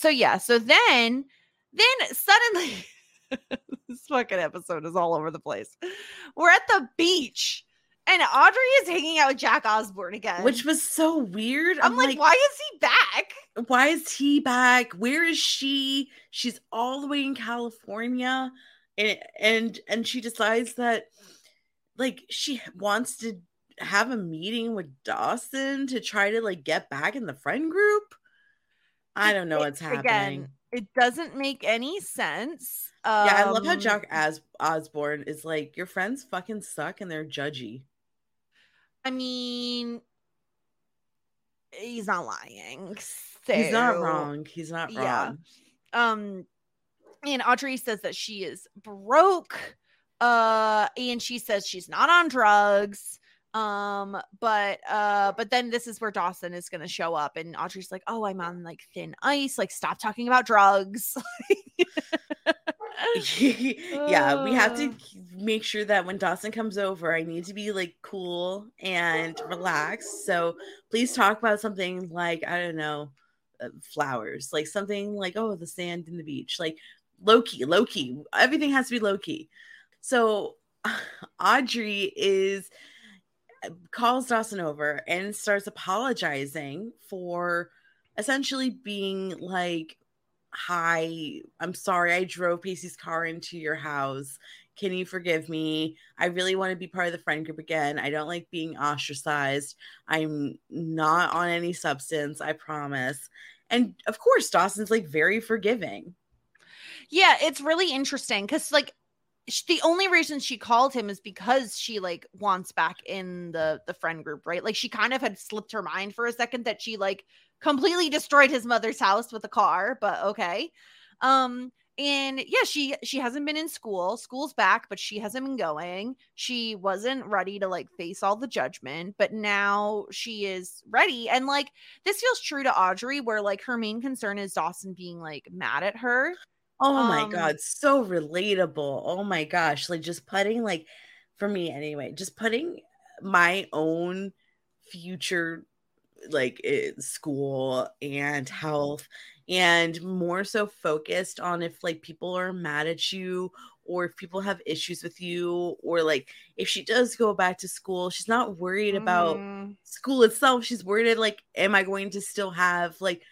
So yeah, so then then suddenly this fucking episode is all over the place. We're at the beach and Audrey is hanging out with Jack Osbourne again. Which was so weird. I'm, like, why is he back? why is he back? Where is she? She's all the way in California. And and and she decides that like she wants to have a meeting with Dawson to try to like get back in the friend group. I don't know It- what's happening. Again, it doesn't make any sense. Um, yeah, I love how Jack As- Osbourne is like, your friends fucking suck and they're judgy. I mean, he's not lying. He's not wrong. He's not wrong. Yeah. um and audrey says that she is broke uh and she says she's not on drugs um but uh but then this is where dawson is gonna show up and audrey's like oh i'm on like thin ice like stop talking about drugs yeah, we have to Uh. make sure that when Dawson comes over, I need to be like cool and relaxed. So please talk about something like, I don't know, uh, flowers, like something like, oh, the sand in the beach, like low key, low key. Everything has to be low key. So Audrey is calls Dawson over and starts apologizing for essentially being like hi i'm sorry i drove pacey's car into your house. Can you forgive me? I really want to be part of the friend group again. I don't like being ostracized. I'm not on any substance i promise. And of course dawson's like very forgiving. Yeah it's really interesting because like the only reason she called him is because she like wants back in the the friend group right? Like she kind of had slipped her mind for a second that she like completely destroyed his mother's house with a car but okay. Um and yeah she she hasn't been in school. School's back but she hasn't been going. She wasn't ready to like face all the judgment but now she is ready. And like this feels true to audrey where like her main concern is dawson being like mad at her oh my Um, god so relatable oh my gosh like just putting like for me anyway just putting my own future like eh, school and health and more so focused on if like people are mad at you or if people have issues with you or like if she does go back to school she's not worried about Mm. school itself she's worried like am i going to still have like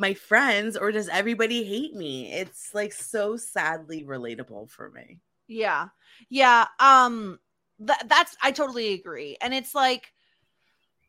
my friends or does everybody hate me it's like so sadly relatable for me Yeah. Yeah. Um th- that's I totally agree. And it's like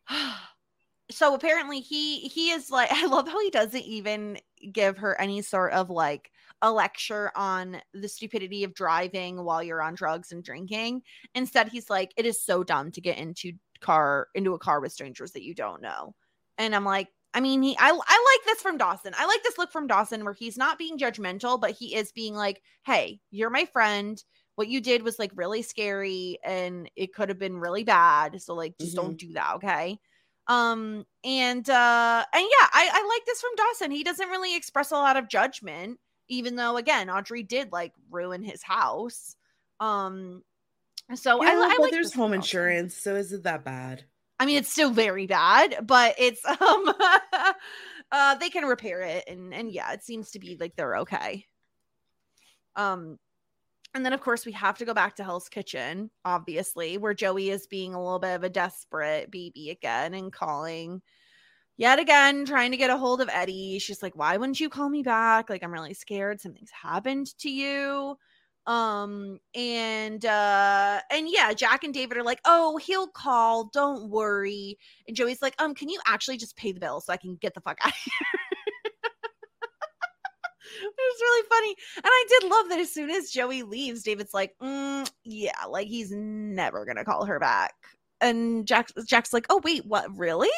so apparently he he is like I love how he doesn't even give her any sort of like a lecture on the stupidity of driving while you're on drugs and drinking. Instead he's like it is so dumb to get into car into a car with strangers that you don't know. And I'm like I mean, he I I like this from Dawson. I like this look from Dawson where he's not being judgmental, but he is being like, "Hey, you're my friend what you did was like really scary and it could have been really bad. So like just Mhm. don't do that, okay? Um and uh and yeah, I I like this from Dawson. He doesn't really express a lot of judgment even though again, Audrey did like ruin his house. Um so I, Yeah, I but like there's home insurance, so is it that bad? I mean, it's still very bad, but it's um uh they can repair it and and yeah, it seems to be like they're okay. Um and then of course we have to go back to Hell's Kitchen, obviously, where Joey is being a little bit of a desperate baby again and calling yet again trying to get a hold of Eddie. She's like, "Why wouldn't you call me back? Like I'm really scared something's happened to you." Um and uh and yeah jack and david are like oh he'll call don't worry and joey's like um can you actually just pay the bill so i can get the fuck out of here it was really funny and i did love that as soon as joey leaves david's like mm, yeah like he's never gonna call her back and Jack Jack's like, "Oh wait, what? Really?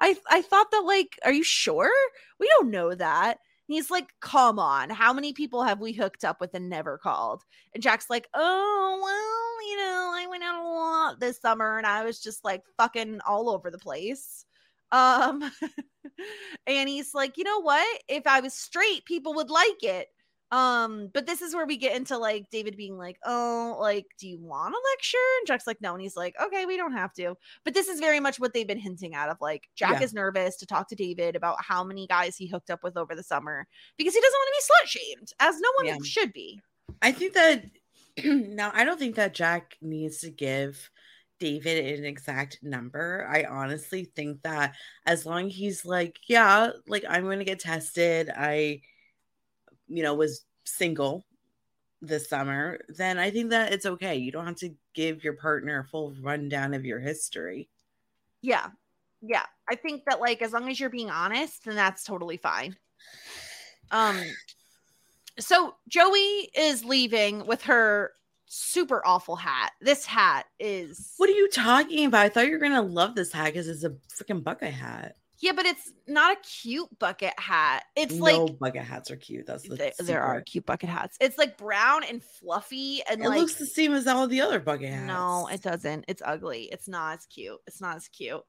I I thought that like, are you sure? We don't know that." And he's like, "Come on, how many people have we hooked up with and never called?" And Jack's like, "Oh well, you know, I went out a lot this summer and I was just like fucking all over the place." Um, and he's like, "You know what? If I was straight, people would like it." Um, but this is where we get into like David being like, Oh, like, do you want a lecture? And Jack's like, No, and he's like, Okay, we don't have to. But this is very much what they've been hinting at of like Jack Yeah. is nervous to talk to David about how many guys he hooked up with over the summer because he doesn't want to be slut shamed, as no one Yeah. should be. I think that now I don't think that Jack needs to give David an exact number. I honestly think that as long as he's like, yeah, like I'm going to get tested. I, you know, was single this summer, then I think that it's okay. You don't have to give your partner a full rundown of your history. Yeah. Yeah. I think that like as long as you're being honest, then that's totally fine. Um so Joey is leaving with her super awful hat. This hat is What are you talking about? I thought you were going to love this hat because it's a freaking bucket hat. Yeah, but it's not a cute bucket hat. It's no like bucket hats are cute. That's the th- there are cute bucket hats. It's like brown and fluffy and It like looks the same as all the other bucket hats. no, it doesn't. It's ugly. It's not as cute. It's not as cute.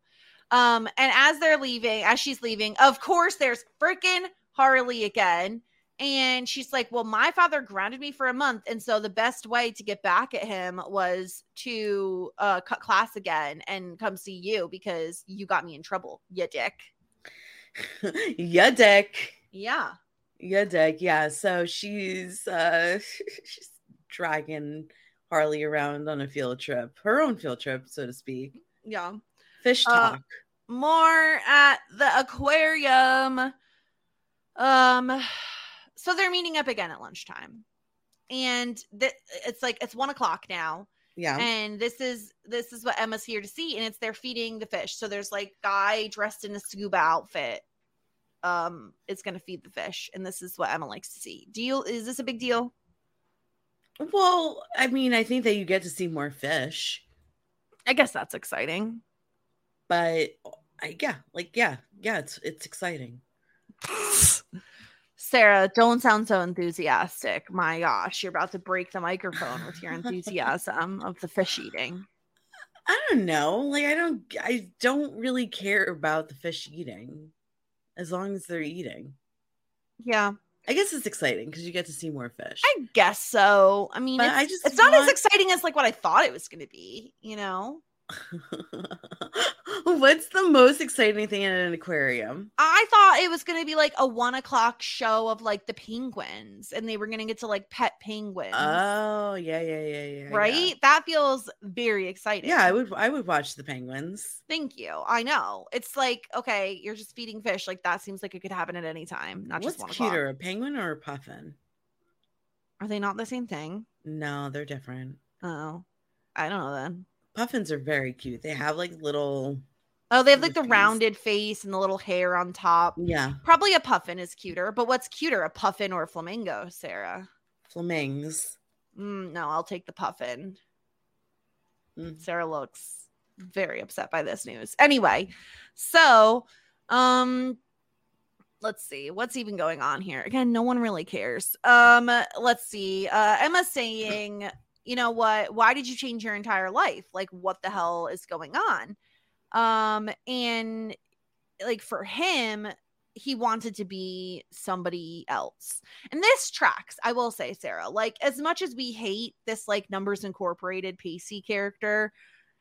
Um, and as they're leaving, as she's leaving, of course, there's freaking Harley again. And she's like, Well, my father grounded me for a month. And so the best way to get back at him was to uh, cut class again and come see you because you got me in trouble, you dick. yeah, dick. Yeah. Yeah, dick. Yeah. So she's uh she's dragging Harley around on a field trip, her own field trip, so to speak. Yeah. Fish Uh, talk. more at the aquarium. Um, so they're meeting up again at lunchtime, and th- it's like it's one o'clock now, yeah. and this is this is what Emma's here to see, and it's they're feeding the fish. So there's like guy dressed in a scuba outfit. Um, is gonna feed the fish, and this is what Emma likes to see. deal? Is this a big deal? well, I mean, I think that you get to see more fish, I guess that's exciting. but I yeah, like yeah, yeah, it's it's exciting. Sara, don't sound so enthusiastic. My gosh, you're about to break the microphone with your enthusiasm of the fish eating. I don't know. Like I don't I don't really care about the fish eating as long as they're eating. Yeah, I guess it's exciting because you get to see more fish. I guess so. I mean, But it's, I just it's not as exciting as like what I thought it was going to be, you know? What's the most exciting thing in an aquarium? I thought it was going to be like a one o'clock show of like the penguins and they were going to get to like pet penguins. Oh, yeah, yeah, yeah, yeah. right? Yeah. That feels very exciting. Yeah, I would I would watch the penguins. Thank you. I know. It's like, okay, you're just feeding fish. Like that seems like it could happen at any time, not What's just one o'clock. cuter, a penguin or a puffin? Are they not the same thing? No, they're different. Oh, I don't know then. Puffins are very cute. They have like little Oh, they have like the face. rounded face and the little hair on top. yeah, Probably a puffin is cuter, but what's cuter, a puffin or a flamingo, Sara? flamings. Mm, no, I'll take the puffin. Mm. Sara looks very upset by this news. Anyway, so um let's see what's even going on here. Again, no one really cares. Um let's see. Uh Emma's saying you know what? Why did you change your entire life? Like, what the hell is going on? Um, and like for him, he wanted to be somebody else. And this tracks, I will say, Sara, like as much as we hate this like numbers incorporated Pacey character,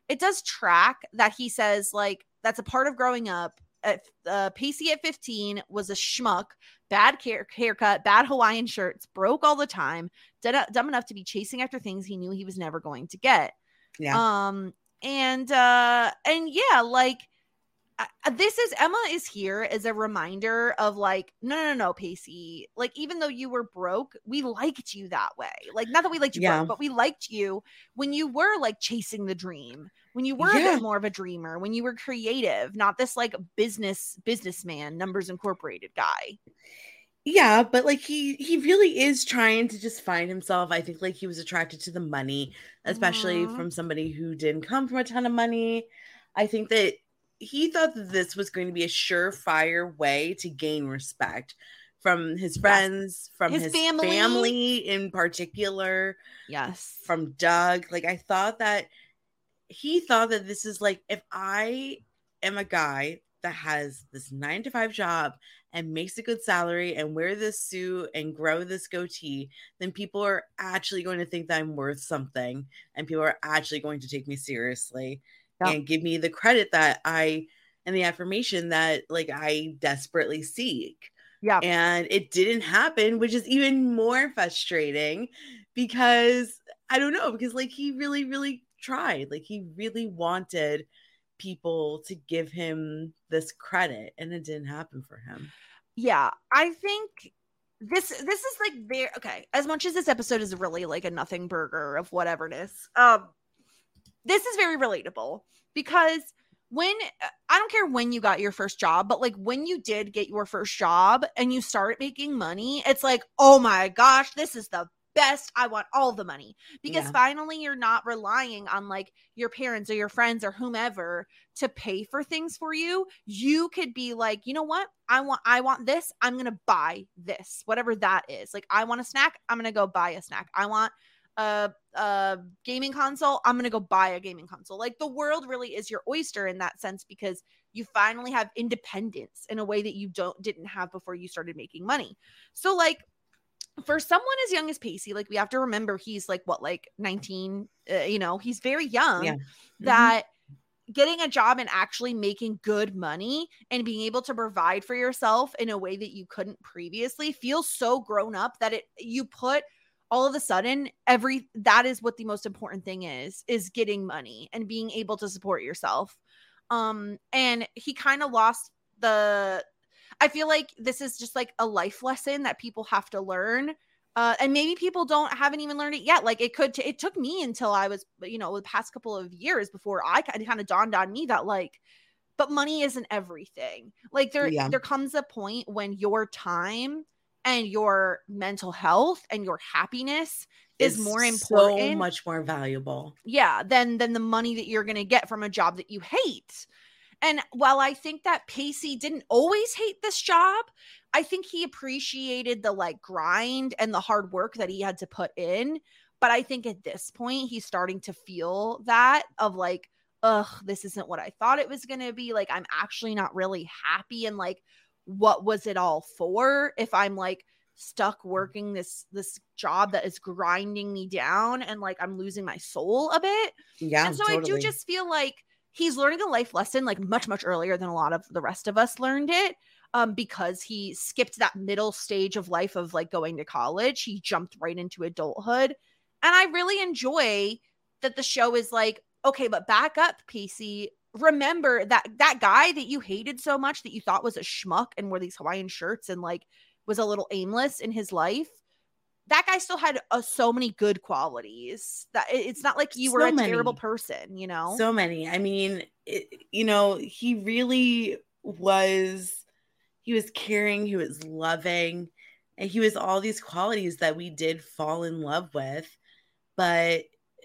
it does track that he says like that's a part of growing up. At, uh, Pacey at 15 was a schmuck, bad care, haircut, bad Hawaiian shirts, broke all the time, dumb, dumb enough to be chasing after things he knew he was never going to get. Yeah. Um, and uh, and yeah, like this is Emma is here as a reminder of like, no, no, no, Pacey. Like, even though you were broke, we liked you that way. Like, not that we liked you Yeah. broke, but we liked you when you were like chasing the dream, when you were a bit more of a dreamer, when you were creative, not this like business businessman, numbers incorporated guy. Yeah, but like he he really is trying to just find himself. I think like he was attracted to the money, especially Mhm. from somebody who didn't come from a ton of money. I think that he thought that this was going to be a surefire way to gain respect from his friends, from His his, family. family. in particular, Yes. from Doug. Like I thought that he thought that this is like if I am a guy that has this nine to five job and makes a good salary and wear this suit and grow this goatee, then people are actually going to think that I'm worth something and people are actually going to take me seriously Yeah. and give me the credit that I and the affirmation that like I desperately seek. Yeah. And it didn't happen, which is even more frustrating because I don't know, because like he really, really tried. Like he really wanted people to give him this credit and it didn't happen for him. yeah i think this this is like very okay as much as this episode is really like a nothing burger of whatever it is um this is very relatable because when i don't care when you got your first job but like when you did get your first job and you start making money it's like oh my gosh this is the best. I want all the money. Because Yeah. finally you're not relying on like your parents or your friends or whomever to pay for things for you. You could be like you know what? I want i want this. I'm gonna buy this whatever that is. Like i want a snack. I'm gonna go buy a snack. I want a, a gaming console i'm gonna go buy a gaming console like the world really is your oyster in that sense because you finally have independence in a way that you don't didn't have before you started making money so like for someone as young as Pacey, like we have to remember he's like what, like 19, uh, you know, he's very young. Yeah. That getting a job and actually making good money and being able to provide for yourself in a way that you couldn't previously feels so grown up that it you put all of a sudden every that is what the most important thing is is getting money and being able to support yourself um and he kind of lost the I feel like this is just like a life lesson that people have to learn. Uh, and maybe people don't haven't even learned it yet. Like it could, t- it took me until I was, you know, the past couple of years before I kind of dawned on me that like, but money isn't everything. Like there, Yeah. there comes a point when your time and your mental health and your happiness is, more important so much more valuable. yeah than than the money that you're going to get from a job that you hate. And while i think that pacey didn't always hate this job i think he appreciated the like grind and the hard work that he had to put in. But i think at this point he's starting to feel that of like ugh this isn't what i thought it was going to be. Like i'm actually not really happy. And like what was it all for if i'm like stuck working this this job that is grinding me down and like i'm losing my soul a bit? Yeah. and so I do just feel like he's learning a life lesson like much much earlier than a lot of the rest of us learned it um because he skipped that middle stage of life of like going to college. He jumped right into adulthood. And I really enjoy that the show is like okay but back up Pacey remember that that guy that you hated so much that you thought was a schmuck and wore these Hawaiian shirts and like was a little aimless in his life that guy still had uh, so many good qualities that it's not like you were So a terrible person you know So many. I mean, it, you know, he really was, he was caring, he was loving, and he was all these qualities that we did fall in love with. But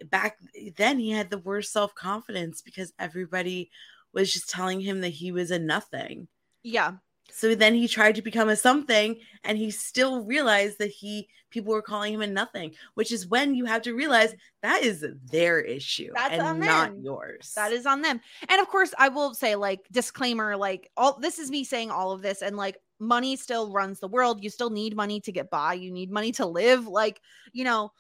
back then, he had the worst self confidence because everybody was just telling him that he was a nothing. yeah So then he tried to become a something and he still realized that he people were calling him a nothing, which is when you have to realize that is their issue That's and not yours. That is on them. And of course, I will say, like, disclaimer, like, all this is me saying all of this, and like, money still runs the world. You still need money to get by. You need money to live. Like, you know,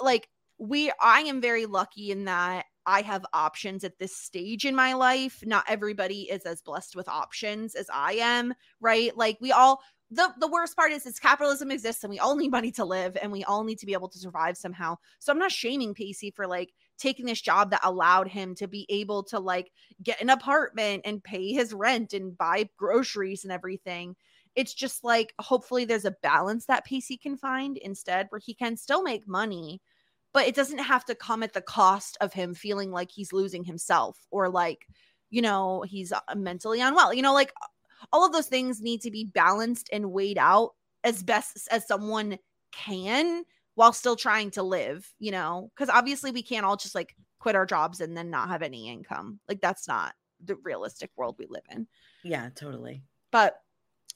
like, we, I am very lucky in that I have options at this stage in my life. Not everybody is as blessed with options as I am, right? Like, we all, the, the worst part is, is capitalism exists and we all need money to live and we all need to be able to survive somehow. So I'm not shaming Pacey for like taking this job that allowed him to be able to like get an apartment and pay his rent and buy groceries and everything. It's just like hopefully there's a balance that Pacey can find instead where he can still make money, but it doesn't have to come at the cost of him feeling like he's losing himself or like, you know, he's uh, mentally unwell. You know, like all of those things need to be balanced and weighed out as best as someone can while still trying to live, you know, because obviously we can't all just like quit our jobs and then not have any income. Like that's not the realistic world we live in. yeah, totally. But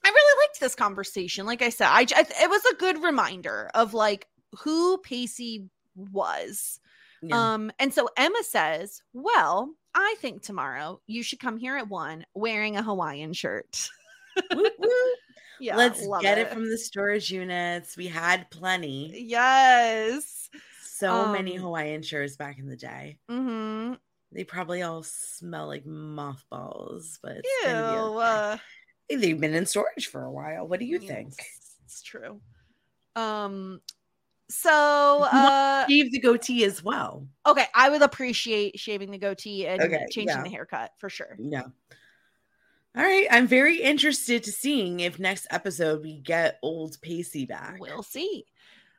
I really liked this conversation. Like I said, I, I it was a good reminder of like who Pacey was. Yeah. Um, and so Emma says, Well, I think tomorrow you should come here at one wearing a Hawaiian shirt. Yeah. Let's get it. from the storage units. We had plenty. Yes. So many Um, Hawaiian shirts back in the day. Mm-hmm. They probably all smell like mothballs, but Ew, uh, they've been in storage for a while. What do you think? It's true. Um so uh Shave the goatee as well. okay, I would appreciate shaving the goatee and Okay, changing yeah. the haircut for sure. Yeah. All right. I'm very interested to seeing if next episode we get old Pacey back. We'll see.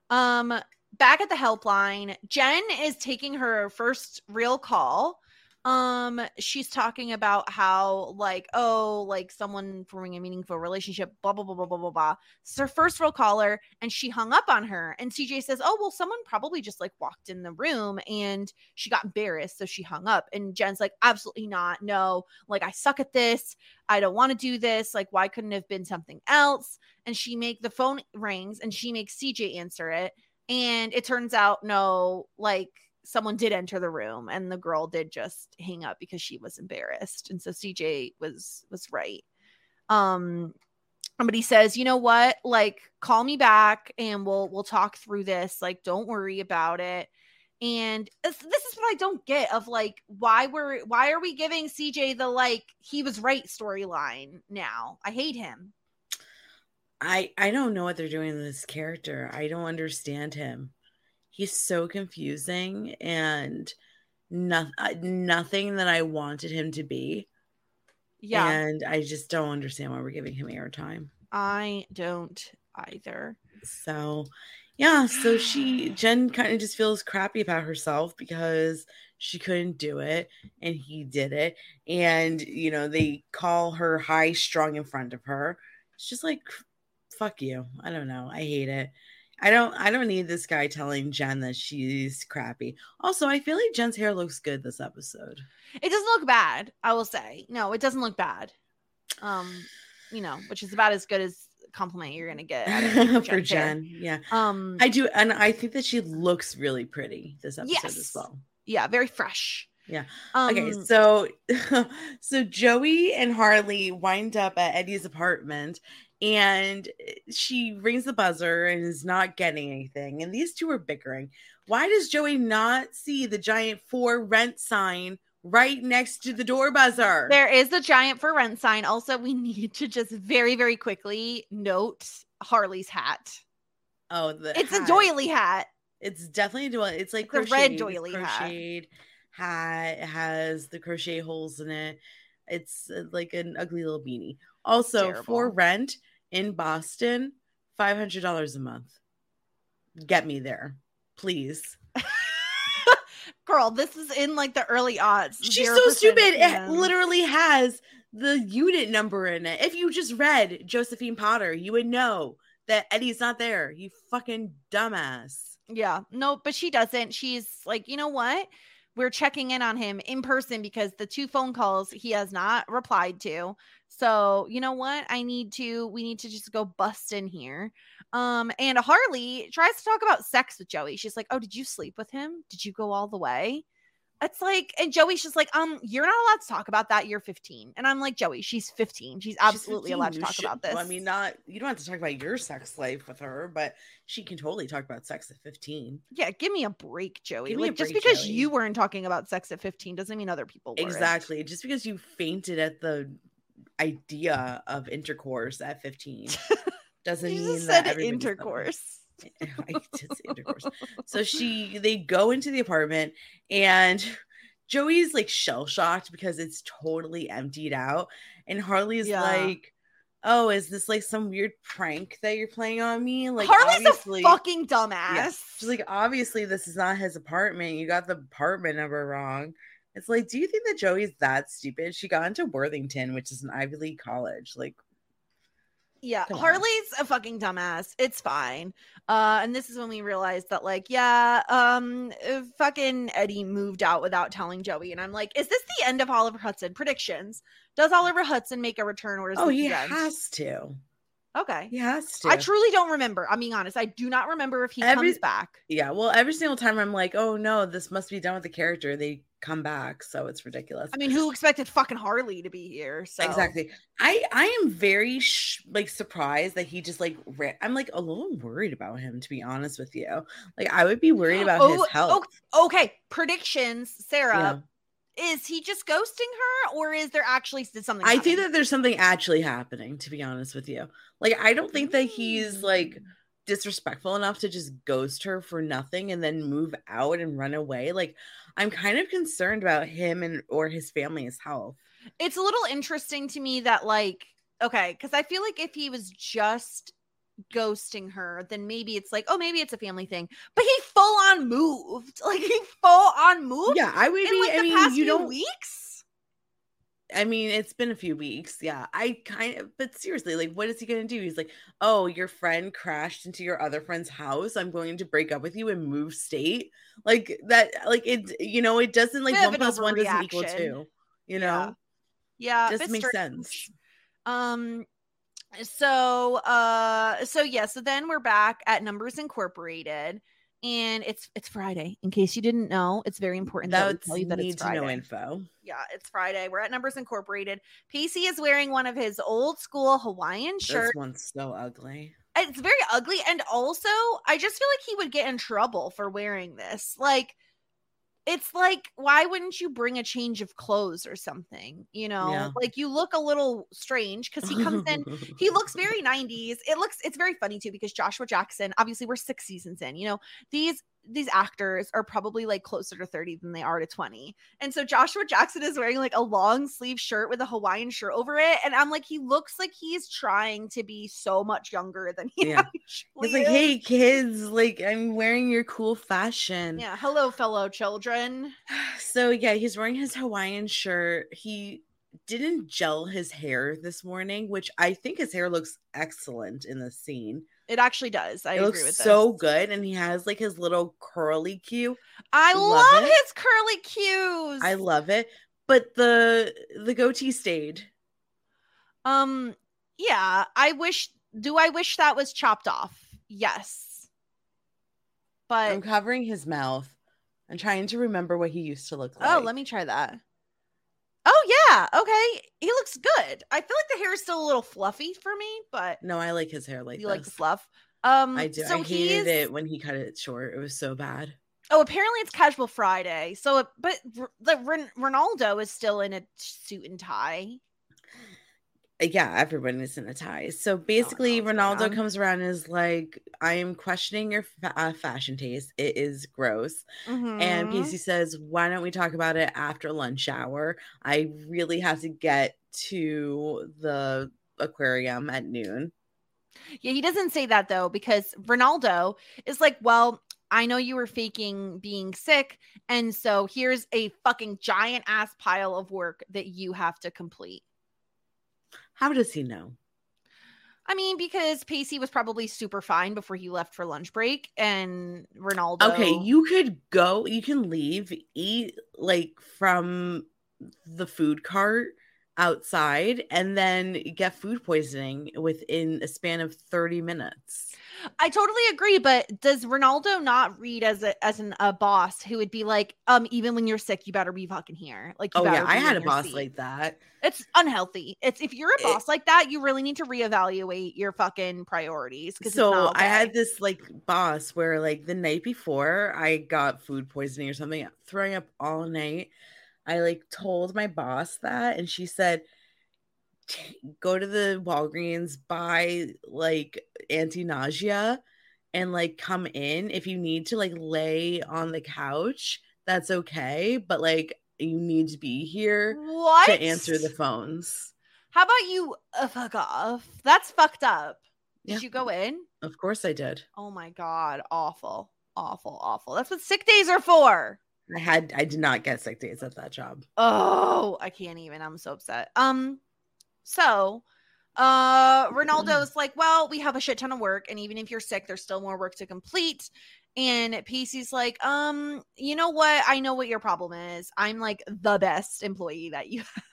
Um, back at the helpline, Jen is taking her first real call. Um, she's talking about how, like, oh, like someone forming a meaningful relationship, blah, blah, blah, blah, blah, blah, blah. It's her first real caller, and she hung up on her. And CJ says, Oh, well, someone probably just like walked in the room and she got embarrassed, so she hung up. And Jen's like, Absolutely not. No, like I suck at this. I don't want to do this. Like, why couldn't it have been something else? and she make the phone rings and she makes CJ answer it and it turns out no like someone did enter the room and the girl did just hang up because she was embarrassed. And so CJ was was right. Um somebody says you know what? Like call me back and we'll we'll talk through this. Like don't worry about it. And this, is what I don't get of like why we're why are we giving CJ the like he was right storyline now? I hate him. I I don't know what they're doing with this character. I don't understand him. He's so confusing and nothing nothing that I wanted him to be. yeah And I just don't understand why we're giving him airtime. I don't either. So, yeah, so she Jen kind of just feels crappy about herself because she couldn't do it and he did it. And, you know, they call her high strung in front of her. It's just like fuck you. I don't know. I hate it. I don't I don't need this guy telling Jen that she's crappy. Also, I feel like Jen's hair looks good this episode. It doesn't look bad, I will say. No, it doesn't look bad. Um, you know, which is about as good as compliment you're gonna get of For Jen's hair. Jen. Yeah. Um, I do and I think that she looks really pretty this episode as well. yeah, very fresh. Yeah. Um, Okay, so so Joey and Harley wind up at Eddie's apartment and she rings the buzzer and is not getting anything. And these two are bickering. Why does Joey not see the giant for rent sign right next to the door buzzer? there is a giant for rent sign. Also, we need to just very, very quickly note Harley's hat. oh, the It's a doily hat. It's definitely a doily. It's like It's a red doily hat. crocheted hat. It has the crochet holes in it. It's uh, like an ugly little beanie. Also, for rent in Boston, five hundred dollars a month. Get me there, please. Girl, this is in like the early odds. She's so stupid. It literally has the unit number in it. If you just read Josephine Potter, you would know that Eddie's not there. You fucking dumbass. Yeah, no, but she doesn't. She's like, you know what? we're checking in on him in person because the two phone calls he has not replied to. So, you know what? I need to we need to just go bust in here. Um and Harley tries to talk about sex with Joey. She's like, "Oh, did you sleep with him? Did you go all the way?" It's like, and Joey's just like, um, you're not allowed to talk about that. You're 15. And I'm like, Joey, she's 15. She's absolutely She's allowed to You talk should- about this. well, I mean, not you don't have to talk about your sex life with her, but she can totally talk about sex at 15. yeah, give me a break, Joey. Give me a like, just because Joey. you weren't talking about sex at 15 doesn't mean other people weren't. Exactly. Just because you fainted at the idea of intercourse at 15 doesn't mean that said everybody's done it. intercourse. I did say intercourse. So she they go into the apartment and Joey's like shell shocked because it's totally emptied out. And Harley's Yeah. like, Oh, is this like some weird prank that you're playing on me? Like Harley's obviously a fucking dumbass. Yeah. She's like, obviously this is not his apartment. You got the apartment number wrong. It's like, do you think that Joey's that stupid? She got into Worthington, which is an Ivy League college. Like, Yeah, Come on. Harley's a fucking dumbass. It's fine. Uh, and this is when we realized that, like, yeah, um, fucking Eddie moved out without telling Joey, and I'm like, is this the end of Oliver Hudson predictions? Does Oliver Hudson make a return, or is oh, he end? has to. Okay, He has to. I truly don't remember. I'm being honest. I do not remember if he Every- comes back. Yeah, well, every single time I'm like, oh no, this must be done with the character. They come back, so it's ridiculous. I mean, who expected fucking Harley to be here? So Exactly. I I am very sh- like surprised that he just like ra- I'm like a little worried about him to be honest with you. Like I would be worried about Oh, his health. Okay, predictions, Sara. Is he just ghosting her, or is there actually something? I think that there's something actually happening, to be honest with you. Like, I don't think that he's like Mm. Disrespectful enough to just ghost her for nothing and then move out and run away. Like, I'm kind of concerned about him and or his family's health. it's a little interesting to me that like okay because i feel like if he was just ghosting her then maybe it's like oh maybe it's a family thing but he full on moved like he full on moved Yeah, I would in be. like I mean, you don't. weeks I mean, it's been a few weeks. Yeah, I kind of. But seriously, like, what is he gonna do? He's like, oh, your friend crashed into your other friend's house. I'm going to break up with you and move state. Like that. Like it. You know, it doesn't like one plus one doesn't equal two. You Yeah. know. yeah doesn't bit make sense. um so uh so yeah so then we're back at numbers incorporated and it's it's friday in case you didn't know it's very important that we tell you that need it's to know friday info. yeah, it's Friday. We're at Numbers Incorporated. Pacey is wearing one of his old school Hawaiian shirts. This one's so ugly. It's very ugly. And also, I just feel like he would get in trouble for wearing this. Like, it's like, why wouldn't you bring a change of clothes or something? You know, Yeah. like you look a little strange because he comes in he looks very 90s it looks it's very funny too because joshua jackson obviously we're six seasons in you know these these actors are probably like closer to 30 than they are to 20 and so joshua jackson is wearing like a long sleeve shirt with a hawaiian shirt over it and i'm like he looks like he's trying to be so much younger than he Yeah. actually It's like, hey kids, like I'm wearing your cool fashion. yeah hello fellow children So yeah, he's wearing his Hawaiian shirt. He didn't gel his hair this morning, which I think his hair looks excellent in the scene. It actually does i it agree looks with so this. good, and he has like his little curly cue. i Love love, his curly cues I love it, but the the goatee stayed. Um, yeah, I wish. Do I wish that was chopped off? Yes, but I'm covering his mouth. I'm trying to remember what he used to look like. oh, let me try that. Oh yeah, okay, he looks good. I feel like the hair is still a little fluffy for me, but No, I like his hair like you this. like the fluff. Um, I do. So I hated it when he cut it short. It was so bad. Oh, apparently it's Casual Friday. So, it, but the Ronaldo is still in a suit and tie. Yeah, everyone is in a tie. So basically, what's Ronaldo on. comes around and is like, I am questioning your fa- uh, fashion taste. It is gross. And Mhm. Pacey says, Why don't we talk about it after lunch hour? I really have to get to the aquarium at noon. Yeah, he doesn't say that though, because Ronaldo is like, well, I know you were faking being sick. And so here's a fucking giant ass pile of work that you have to complete. How does he know? I mean, because Pacey was probably super fine before he left for lunch break, and Ronaldo. Okay, you could go, you can leave, eat like from the food cart outside, and then get food poisoning within a span of 30 minutes. I totally agree, but does Ronaldo not read as a as an, a boss who would be like, um, even when you're sick, you better be fucking here. Like, you Oh, yeah, I had a boss seat. like that. It's unhealthy. It's if you're a It- boss like that, you really need to reevaluate your fucking priorities. Because So I had this like boss where like the night before I got food poisoning or something, throwing up all night. I like told my boss that, and she said, "T- "Go to the Walgreens, buy like anti-nausea, and like come in if you need to like lay on the couch. That's okay, but like you need to be here what to answer the phones." How about you uh, fuck off? That's fucked up. Did Yeah. you go in? Of course, I did. Oh my god, awful, awful, awful. That's what sick days are for. I had I did not get sick days at that job. Oh, I can't even. I'm so upset. Um, so uh Ronaldo's like, well, we have a shit ton of work, and even if you're sick, there's still more work to complete. And Pacey's like, um, you know what? I know what your problem is. I'm like the best employee that you have.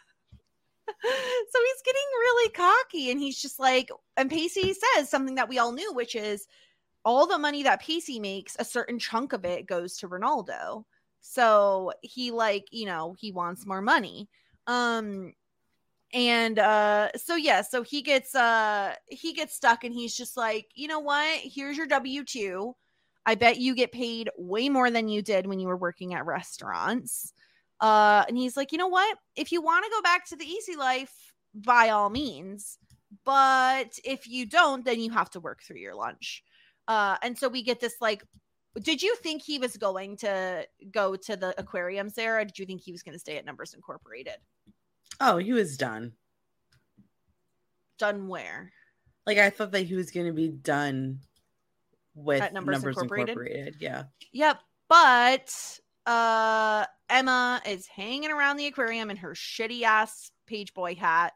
so he's getting really cocky and he's just like, and Pacey says something that we all knew, which is all the money that Pacey makes, a certain chunk of it goes to Ronaldo. So he like, you know, he wants more money. Um and uh so yeah, so he gets uh he gets stuck and he's just like, "You know what? Here's your W2. I bet you get paid way more than you did when you were working at restaurants." Uh and he's like, "You know what? If you want to go back to the easy life, by all means, but if you don't, then you have to work through your lunch." Uh and so we get this like did you think he was going to go to the aquarium, Sara? Did you think he was going to stay at Numbers Incorporated? Oh, he was done. Done where? Like I thought that he was going to be done with At Numbers Numbers, Incorporated? Incorporated? Yeah. Yep. But uh Emma is hanging around the aquarium in her shitty ass page boy hat,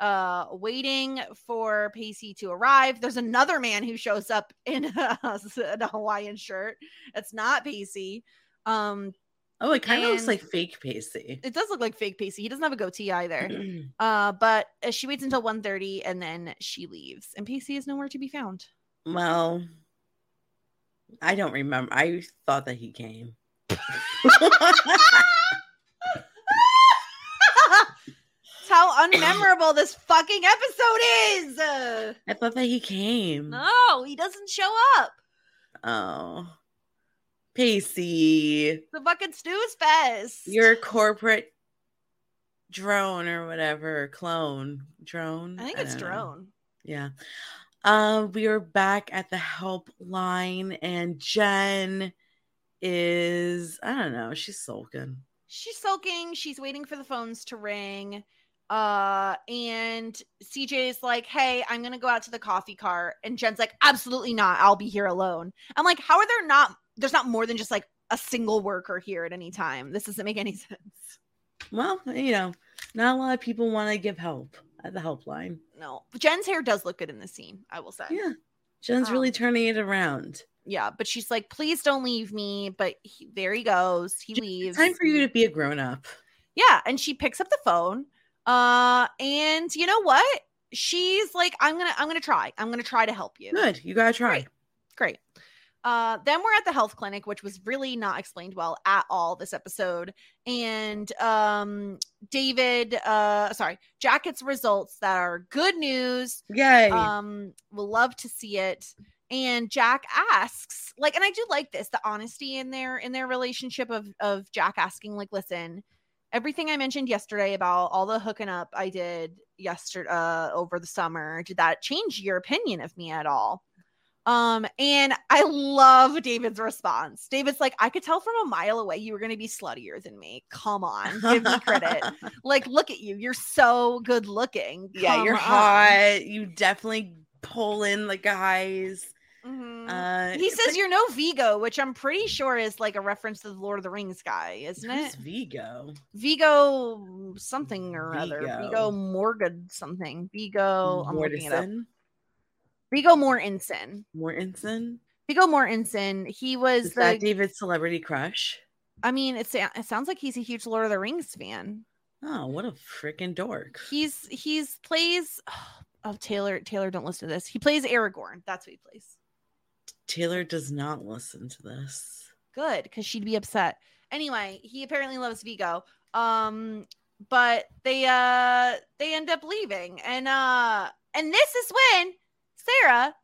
uh, waiting for Pacey to arrive. There's another man who shows up in a, in a Hawaiian shirt. It's not Pacey. Um, Oh, it kind of looks like fake Pacey. it does look like fake Pacey. He doesn't have a goatee either. Uh, but uh, she waits until 1.30 and then she leaves. And Pacey is nowhere to be found. well, I don't remember. I thought that he came. How unmemorable this fucking episode is. I thought that he came. no, he doesn't show up. Oh, Pacey, The fucking snooze fest. your corporate drone or whatever clone drone. I think it's know. drone. Yeah. Uh, we are back at the helpline, and Jen is I don't know. She's sulking. She's sulking. She's waiting for the phones to ring. Uh, and CJ is like, "Hey, I'm gonna go out to the coffee car," and Jen's like, "Absolutely not. I'll be here alone." I'm like, "How are there not? There's not more than just like a single worker here at any time. This doesn't make any sense." Well, you know, not a lot of people want to give help at the helpline. No, Jen's hair does look good in the scene. I will say. Yeah, Jen's really Um, turning it around. Yeah, but she's like, please don't leave me. But he, there he goes. He Jen, leaves. Time for you to be a grown up. yeah, and she picks up the phone. Uh, and you know what? She's like, I'm gonna, I'm gonna try. I'm gonna try to help you. Good, you gotta try. Great. Great. Uh, then we're at the health clinic, which was really not explained well at all this episode. And um, David, uh, sorry, Jack gets results that are good news. Yay! Um, we'll love to see it. And Jack asks, like, and I do like this, the honesty in their in their relationship of of Jack asking, like, listen, everything I mentioned yesterday about all the hooking up I did yesterday uh over the summer, did that change your opinion of me at all? Um, and I love David's response. David's like, I could tell from a mile away you were gonna be sluttier than me. Come on, give me credit. like, look at you, you're so good looking. yeah, you're Come on. hot. You definitely pull in the guys. Mhm. Uh, he says you're no Viggo, which I'm pretty sure is like a reference to the Lord of the Rings guy, isn't who's it? Viggo? Viggo something or other. Viggo. Morgan something. Viggo. I'm looking it up. Viggo Mortensen. Mortensen. Viggo Mortensen. He was Is the. that David's celebrity crush? I mean, it's, it sounds like he's a huge Lord of the Rings fan. Oh, what a freaking dork. He's he's plays. Oh, Taylor Taylor, don't listen to this. He plays Aragorn. That's what he plays. Taylor does not listen to this. Good, because she'd be upset. Anyway, he apparently loves Viggo. Um, but they uh they end up leaving, and uh, and this is when Sara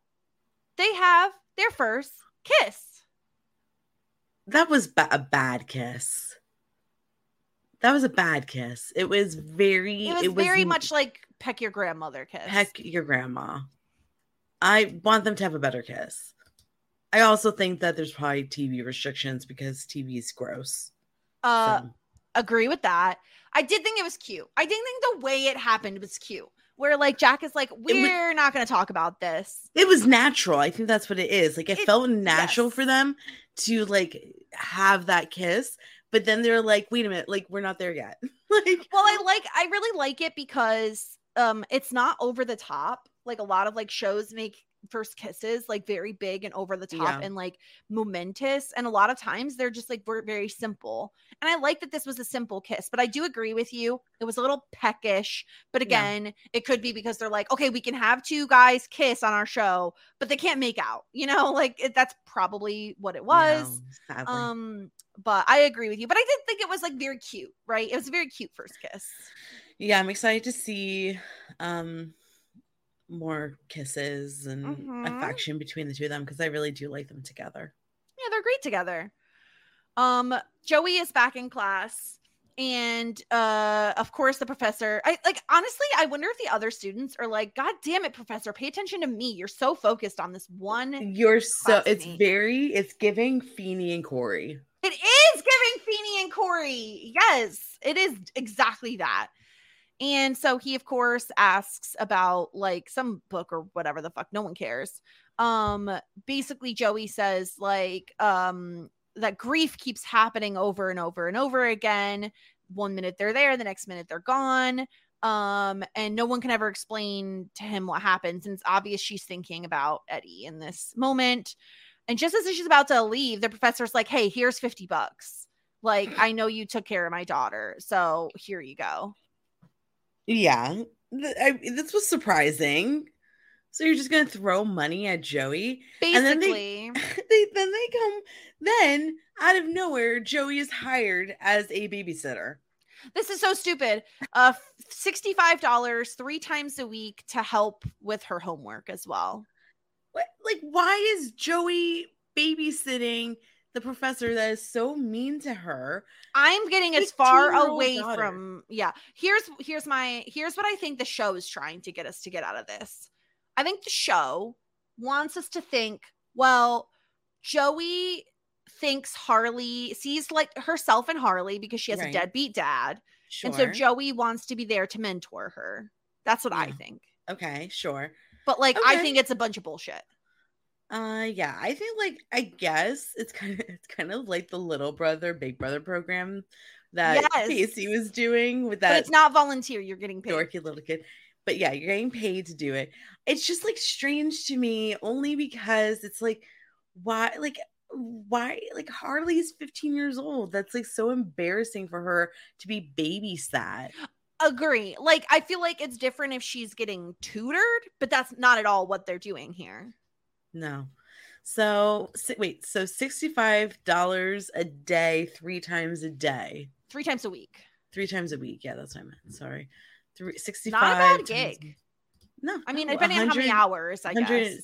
they have their first kiss. That was ba- a bad kiss. That was a bad kiss. It was very. It was very much like peck your grandmother kiss. Peck your grandma. I want them to have a better kiss. I also think that there's probably TV restrictions because TV is gross. Uh, so. agree with that. I did think it was cute. I didn't think the way it happened was cute. Where like Jack is like, we're not going to talk about this. It was natural. I think that's what it is. Like it, It- felt natural yes. for them to like have that kiss, but then they're like, wait a minute, like we're not there yet. like Well, I like I really like it because um it's not over the top. Like a lot of like shows make first kisses like very big and over the top Yeah. and like momentous and a lot of times they're just like ver- very simple and i like that this was a simple kiss but i do agree with you it was a little peckish but Yeah. again it could be because they're like okay we can have two guys kiss on our show but they can't make out you know like it, that's probably what it was no, um but i agree with you but i did think it was like very cute right it was a very cute first kiss yeah, I'm excited to see um more kisses and Mhm. affection between the two of them because I really do like them together. yeah they're great together um joey is back in class and uh of course the professor i like honestly i wonder if the other students are like god damn it professor pay attention to me you're so focused on this one You're so it's very it's giving Feeny and Corey. It is giving Feeny and Corey. Yes, it is exactly that. And so he, of course, asks about like some book or whatever the fuck. No one cares. Um, basically, Joey says like um that grief keeps happening over and over and over again. One minute they're there, the next minute they're gone. Um, and no one can ever explain to him what happens. And it's obvious she's thinking about Eddie in this moment. And just as she's about to leave, the professor's like, Hey, here's 50 bucks. Like, I know you took care of my daughter. So here you go. Yeah, I, this was surprising. So you're just gonna throw money at Joey? And then Basically, they then they come then out of nowhere, Joey is hired as a babysitter. this is so stupid. Uh, $65 three times a week to help with her homework as well. What like why is Joey babysitting the professor that is so mean to her? I'm getting as far away daughter. from yeah. Here's here's my here's what I think the show is trying to get us to get out of this. I think the show wants us to think, well, Joey thinks Harley sees like herself and Harley because she has Right. a deadbeat dad. Sure. And so Joey wants to be there to mentor her. That's what I think. okay, sure. But like I think it's a bunch of bullshit. Uh yeah, I think like I guess it's kind of it's kind of like the little brother big brother program that Yes. Casey was doing with but that it's not volunteer, you're getting paid. dorky little kid. But yeah, you're getting paid to do it. It's just like strange to me only because it's like why like why like Harley's 15 years old. That's like so embarrassing for her to be babysat. Agree. Like I feel like it's different if she's getting tutored, but that's not at all what they're doing here. No. So wait, so $65 a day, three times a day. Three times a week. Three times a week. Yeah, that's what I meant. Sorry. Three, 65 Not a bad times- gig. No. I mean, no, depending on how many hours, I guess.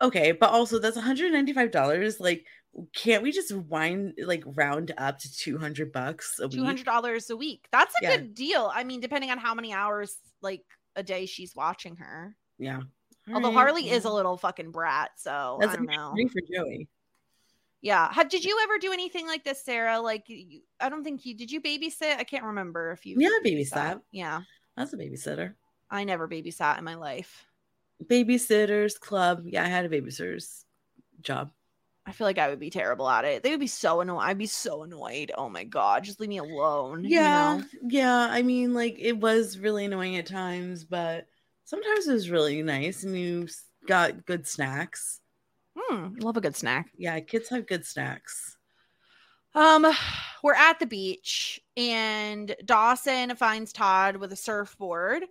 Okay, but also that's $195. Like, can't we just wind like round up to 200 bucks a week? hundred dollars a week. That's a Yeah. good deal. I mean, depending on how many hours like a day she's watching her. Yeah. Although mm-hmm. Harley is a little fucking brat, so that's I don't know. for Joey. Yeah. Have did you ever do anything like this, Sara? Like, you, I don't think you did. You babysit? I can't remember if you. Yeah, babysat. Yeah, That's a babysitter. I never babysat in my life. Babysitters club. Yeah, I had a babysitter's job. I feel like I would be terrible at it. They would be so annoyed. I'd be so annoyed. Oh my god, just leave me alone. you Yeah, know? yeah. I mean, like it was really annoying at times, but sometimes it was really nice, and you got good snacks. Hmm, love a good snack. Yeah, kids have good snacks. Um, we're at the beach and Dawson finds Todd with a surfboard.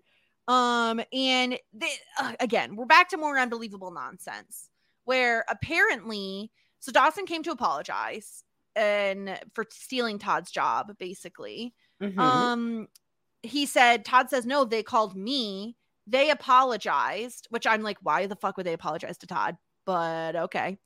Um, and they, uh, again, we're back to more unbelievable nonsense where apparently, so Dawson came to apologize and for stealing Todd's job, basically. Mhm. Um, he said, Todd says, no, they called me. They apologized, which I'm like, why the fuck would they apologize to Todd? But okay.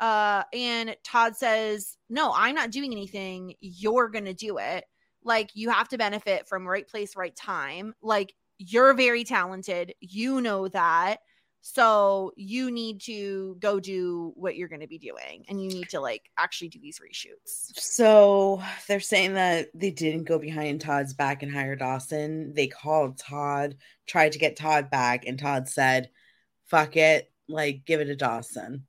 Uh, and Todd says, no, I'm not doing anything. You're going to do it. Like, you have to benefit from right place, right time. Like, you're very talented. You know that. So you need to go do what you're going to be doing and you need to like actually do these reshoots. So they're saying that they didn't go behind Todd's back and hire Dawson. They called Todd, tried to get Todd back, and Todd said, fuck it, like give it to Dawson.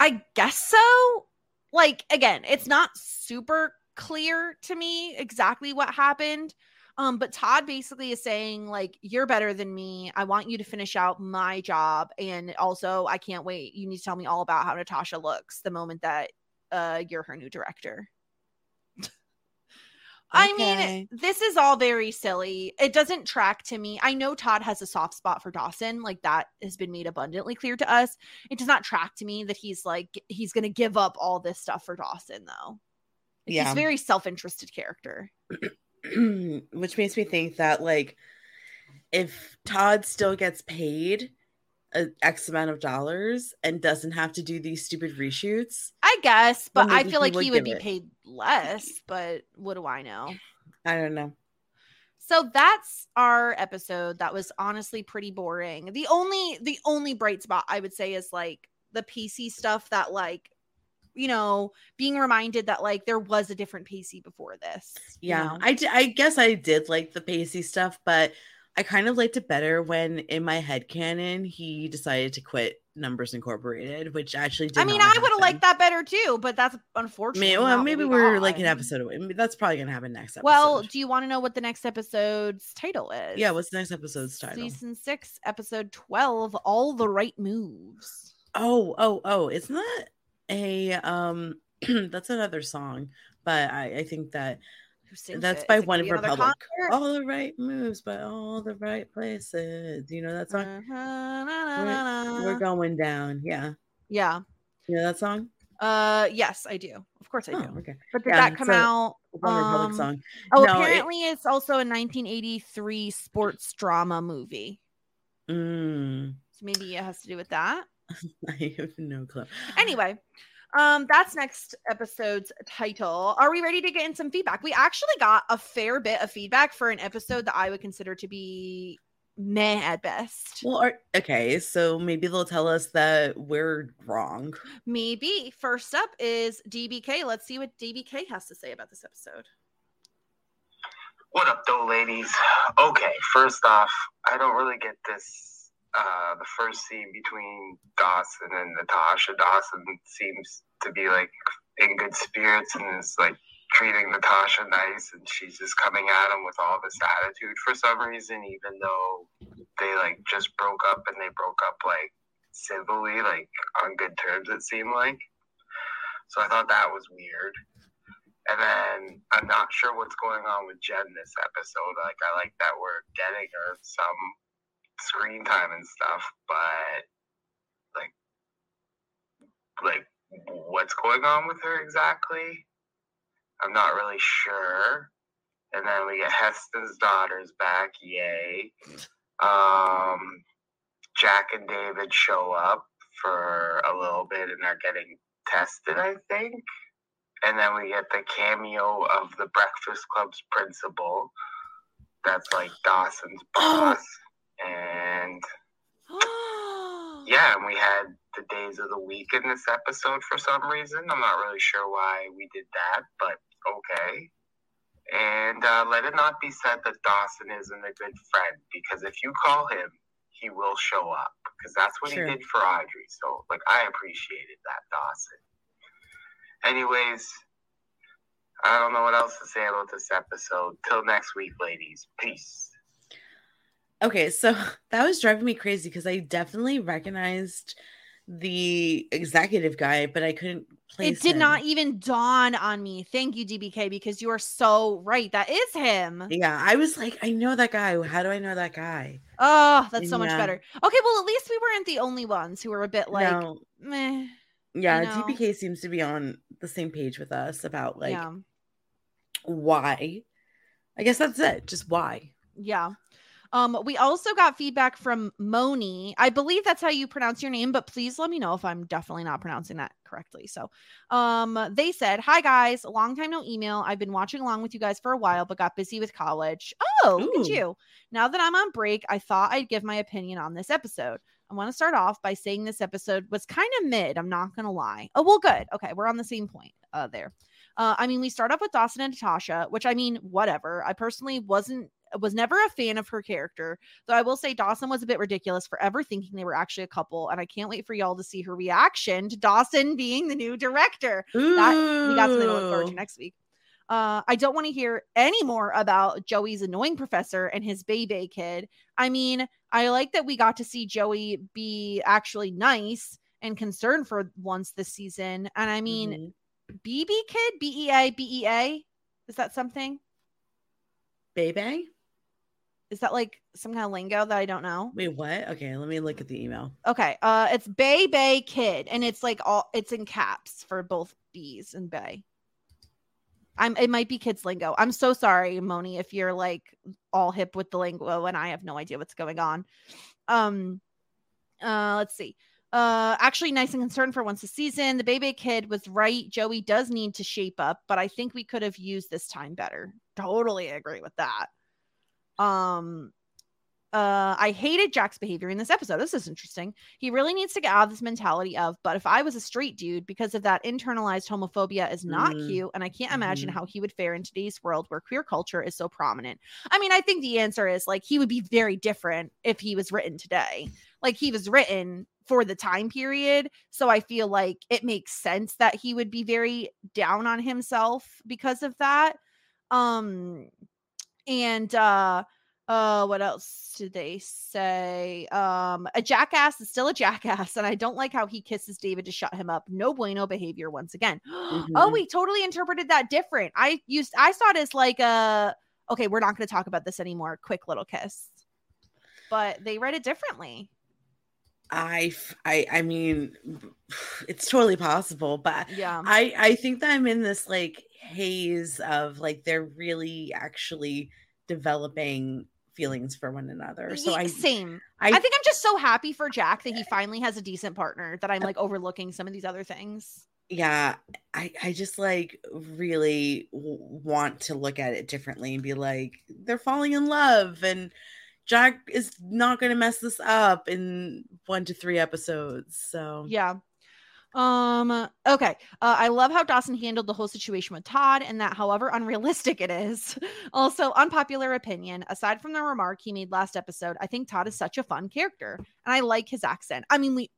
I guess so. Like again, it's not super clear to me exactly what happened. Um, but Todd basically is saying, like, you're better than me. I want you to finish out my job. And also, I can't wait. You need to tell me all about how Natasha looks the moment that uh you're her new director. I mean, this is all very silly. It doesn't track to me. I know Todd has a soft spot for Dawson. Like that has been made abundantly clear to us. It does not track to me that he's like he's going to give up all this stuff for Dawson though. Like, Yeah. He's a very self-interested character. Which makes me think that, like, if Todd still gets paid a X amount of dollars and doesn't have to do these stupid reshoots, I guess, but I feel he like would he would be it. paid less, but what do I know? I don't know. So that's our episode. That was honestly pretty boring. The only the only bright spot I would say is like the Pacey stuff that like you know, being reminded that like there was a different Pacey before this. you Yeah, know? I, d- I guess I did like the Pacey stuff, but I kind of liked it better when in my head canon he decided to quit Numbers Incorporated, which actually did I mean, I would have liked that better too, but that's unfortunate. Maybe, well, maybe we're like an episode away. That's probably gonna happen next episode. Well, do you want to know what the next episode's title is? yeah, what's the next episode's title? Season six, episode twelve. All the right moves. Oh, oh, oh! Isn't that a um? that's another song, but I, I think that that's it? by One gonna be another Republic. All the right moves, by all the right places. You know that song? Uh-huh, na, na, na, na. We're going down. Yeah, Yeah. you know that song? Uh, yes, I do. Of course, I Oh, do. okay. But did Yeah, that come out? OneRepublic um, song. Oh, No, it- apparently it's also a 1983 sports drama movie. Mm, So maybe it has to do with that. I have no clue. Anyway, um, that's next episode's title. Are we ready to get in some feedback? We actually got a fair bit of feedback for an episode that I would consider to be meh at best. Well, are, okay, so maybe they'll tell us that we're wrong. Maybe. First up is DBK. Let's see what DBK has to say about this episode. What up, though, ladies? Okay, first off, I don't really get this. Uh, the first scene between Dawson and Natasha. Dawson seems to be like in good spirits and is like treating Natasha nice, and she's just coming at him with all this attitude for some reason, even though they like just broke up and they broke up like civilly, like on good terms, it seemed like. So I thought that was weird. And then I'm not sure what's going on with Jen this episode. Like I like that we're getting her some screen time and stuff, but like like what's going on with her exactly? I'm not really sure. And then we get Heston's daughters back, yay. Um Jack and David show up for a little bit and they're getting tested, I think and then we get the cameo of the Breakfast Club's principal. That's like Dawson's boss. And yeah, and we had the days of the week in this episode for some reason. I'm not really sure why we did that, but okay. And uh, let it not be said that Dawson isn't a good friend because if you call him, he will show up because that's what Sure. he did for Audrey. So, like, I appreciated that, Dawson. Anyways, I don't know what else to say about this episode. Till next week, ladies. Peace. Okay, so that was driving me crazy because I definitely recognized the executive guy, but I couldn't place It did him. not even dawn on me. Thank you, DBK, because you are so right. That is him. Yeah, I was like, I know that guy. How do I know that guy? Oh, that's so much better. Okay, well, at least we weren't the only ones who were a bit like, no, meh. yeah, you know? DBK seems to be on the same page with us about like yeah, why. I guess that's it. Just why. yeah. Um, we also got feedback from Moni. I believe that's how you pronounce your name, but please let me know if I'm definitely not pronouncing that correctly. So, um, they said, "Hi guys, long time no email. I've been watching along with you guys for a while, but got busy with college. Oh, look at you! Now that I'm on break, I thought I'd give my opinion on this episode. I want to start off by saying this episode was kind of mid. I'm not gonna lie. Oh well, good. Okay, we're on the same point uh, there. Uh, I mean, we start off with Dawson and Natasha, which I mean, whatever. I personally wasn't was never a fan of her character, though I will say Dawson was a bit ridiculous for ever thinking they were actually a couple, and I can't wait for y'all to see her reaction to Dawson being the new director. That we got something to look forward to next week. Uh, I don't want to hear any more about Joey's annoying professor and his baby kid. I mean, I like that we got to see Joey be actually nice and concerned for once this season. And I mean, Mhm. BB kid, B E A B E A. Is that something? Baby? Is that like some kind of lingo that I don't know? Wait, what? Okay, let me look at the email. Okay. Uh it's Bay Bay Kid and it's like all it's in caps for both B's and Bay. I'm it might be kids lingo. I'm so sorry, Moni, if you're like all hip with the lingo and I have no idea what's going on. Um uh let's see. Uh actually nice and concerned for once a season. The baby kid was right. Joey does need to shape up, but I think we could have used this time better. Totally agree with that. Um uh I hated Jack's behavior in this episode. This is interesting. He really needs to get out of this mentality of, but if I was a straight dude, because of that internalized homophobia is not Mm. cute, and I can't imagine Mhm. how he would fare in today's world where queer culture is so prominent. I mean, I think the answer is like he would be very different if he was written today. Like he was written for the time period, so I feel like it makes sense that he would be very down on himself because of that. Um and uh uh what else did they say? Um a jackass is still a jackass and i don't like how he kisses david to shut him up. No bueno behavior once again. Oh Mhm. we totally interpreted that different. I used i saw it as like a okay we're not going to talk about this anymore quick little kiss. But they read it differently. I, I I mean, it's totally possible, but yeah. I, I think that I'm in this like haze of like they're really actually developing feelings for one another. So I, same I, I think i'm just so happy for jack that he finally has a decent partner that i'm like overlooking some of these other things yeah, I, I just like really w- want to look at it differently and be like, they're falling in love and Jack is not going to mess this up in one to three episodes. So Yeah. Um okay. Uh, I love how Dawson handled the whole situation with Todd and that however unrealistic it is. Also, unpopular opinion, aside from the remark he made last episode, I think Todd is such a fun character and I like his accent. I mean, we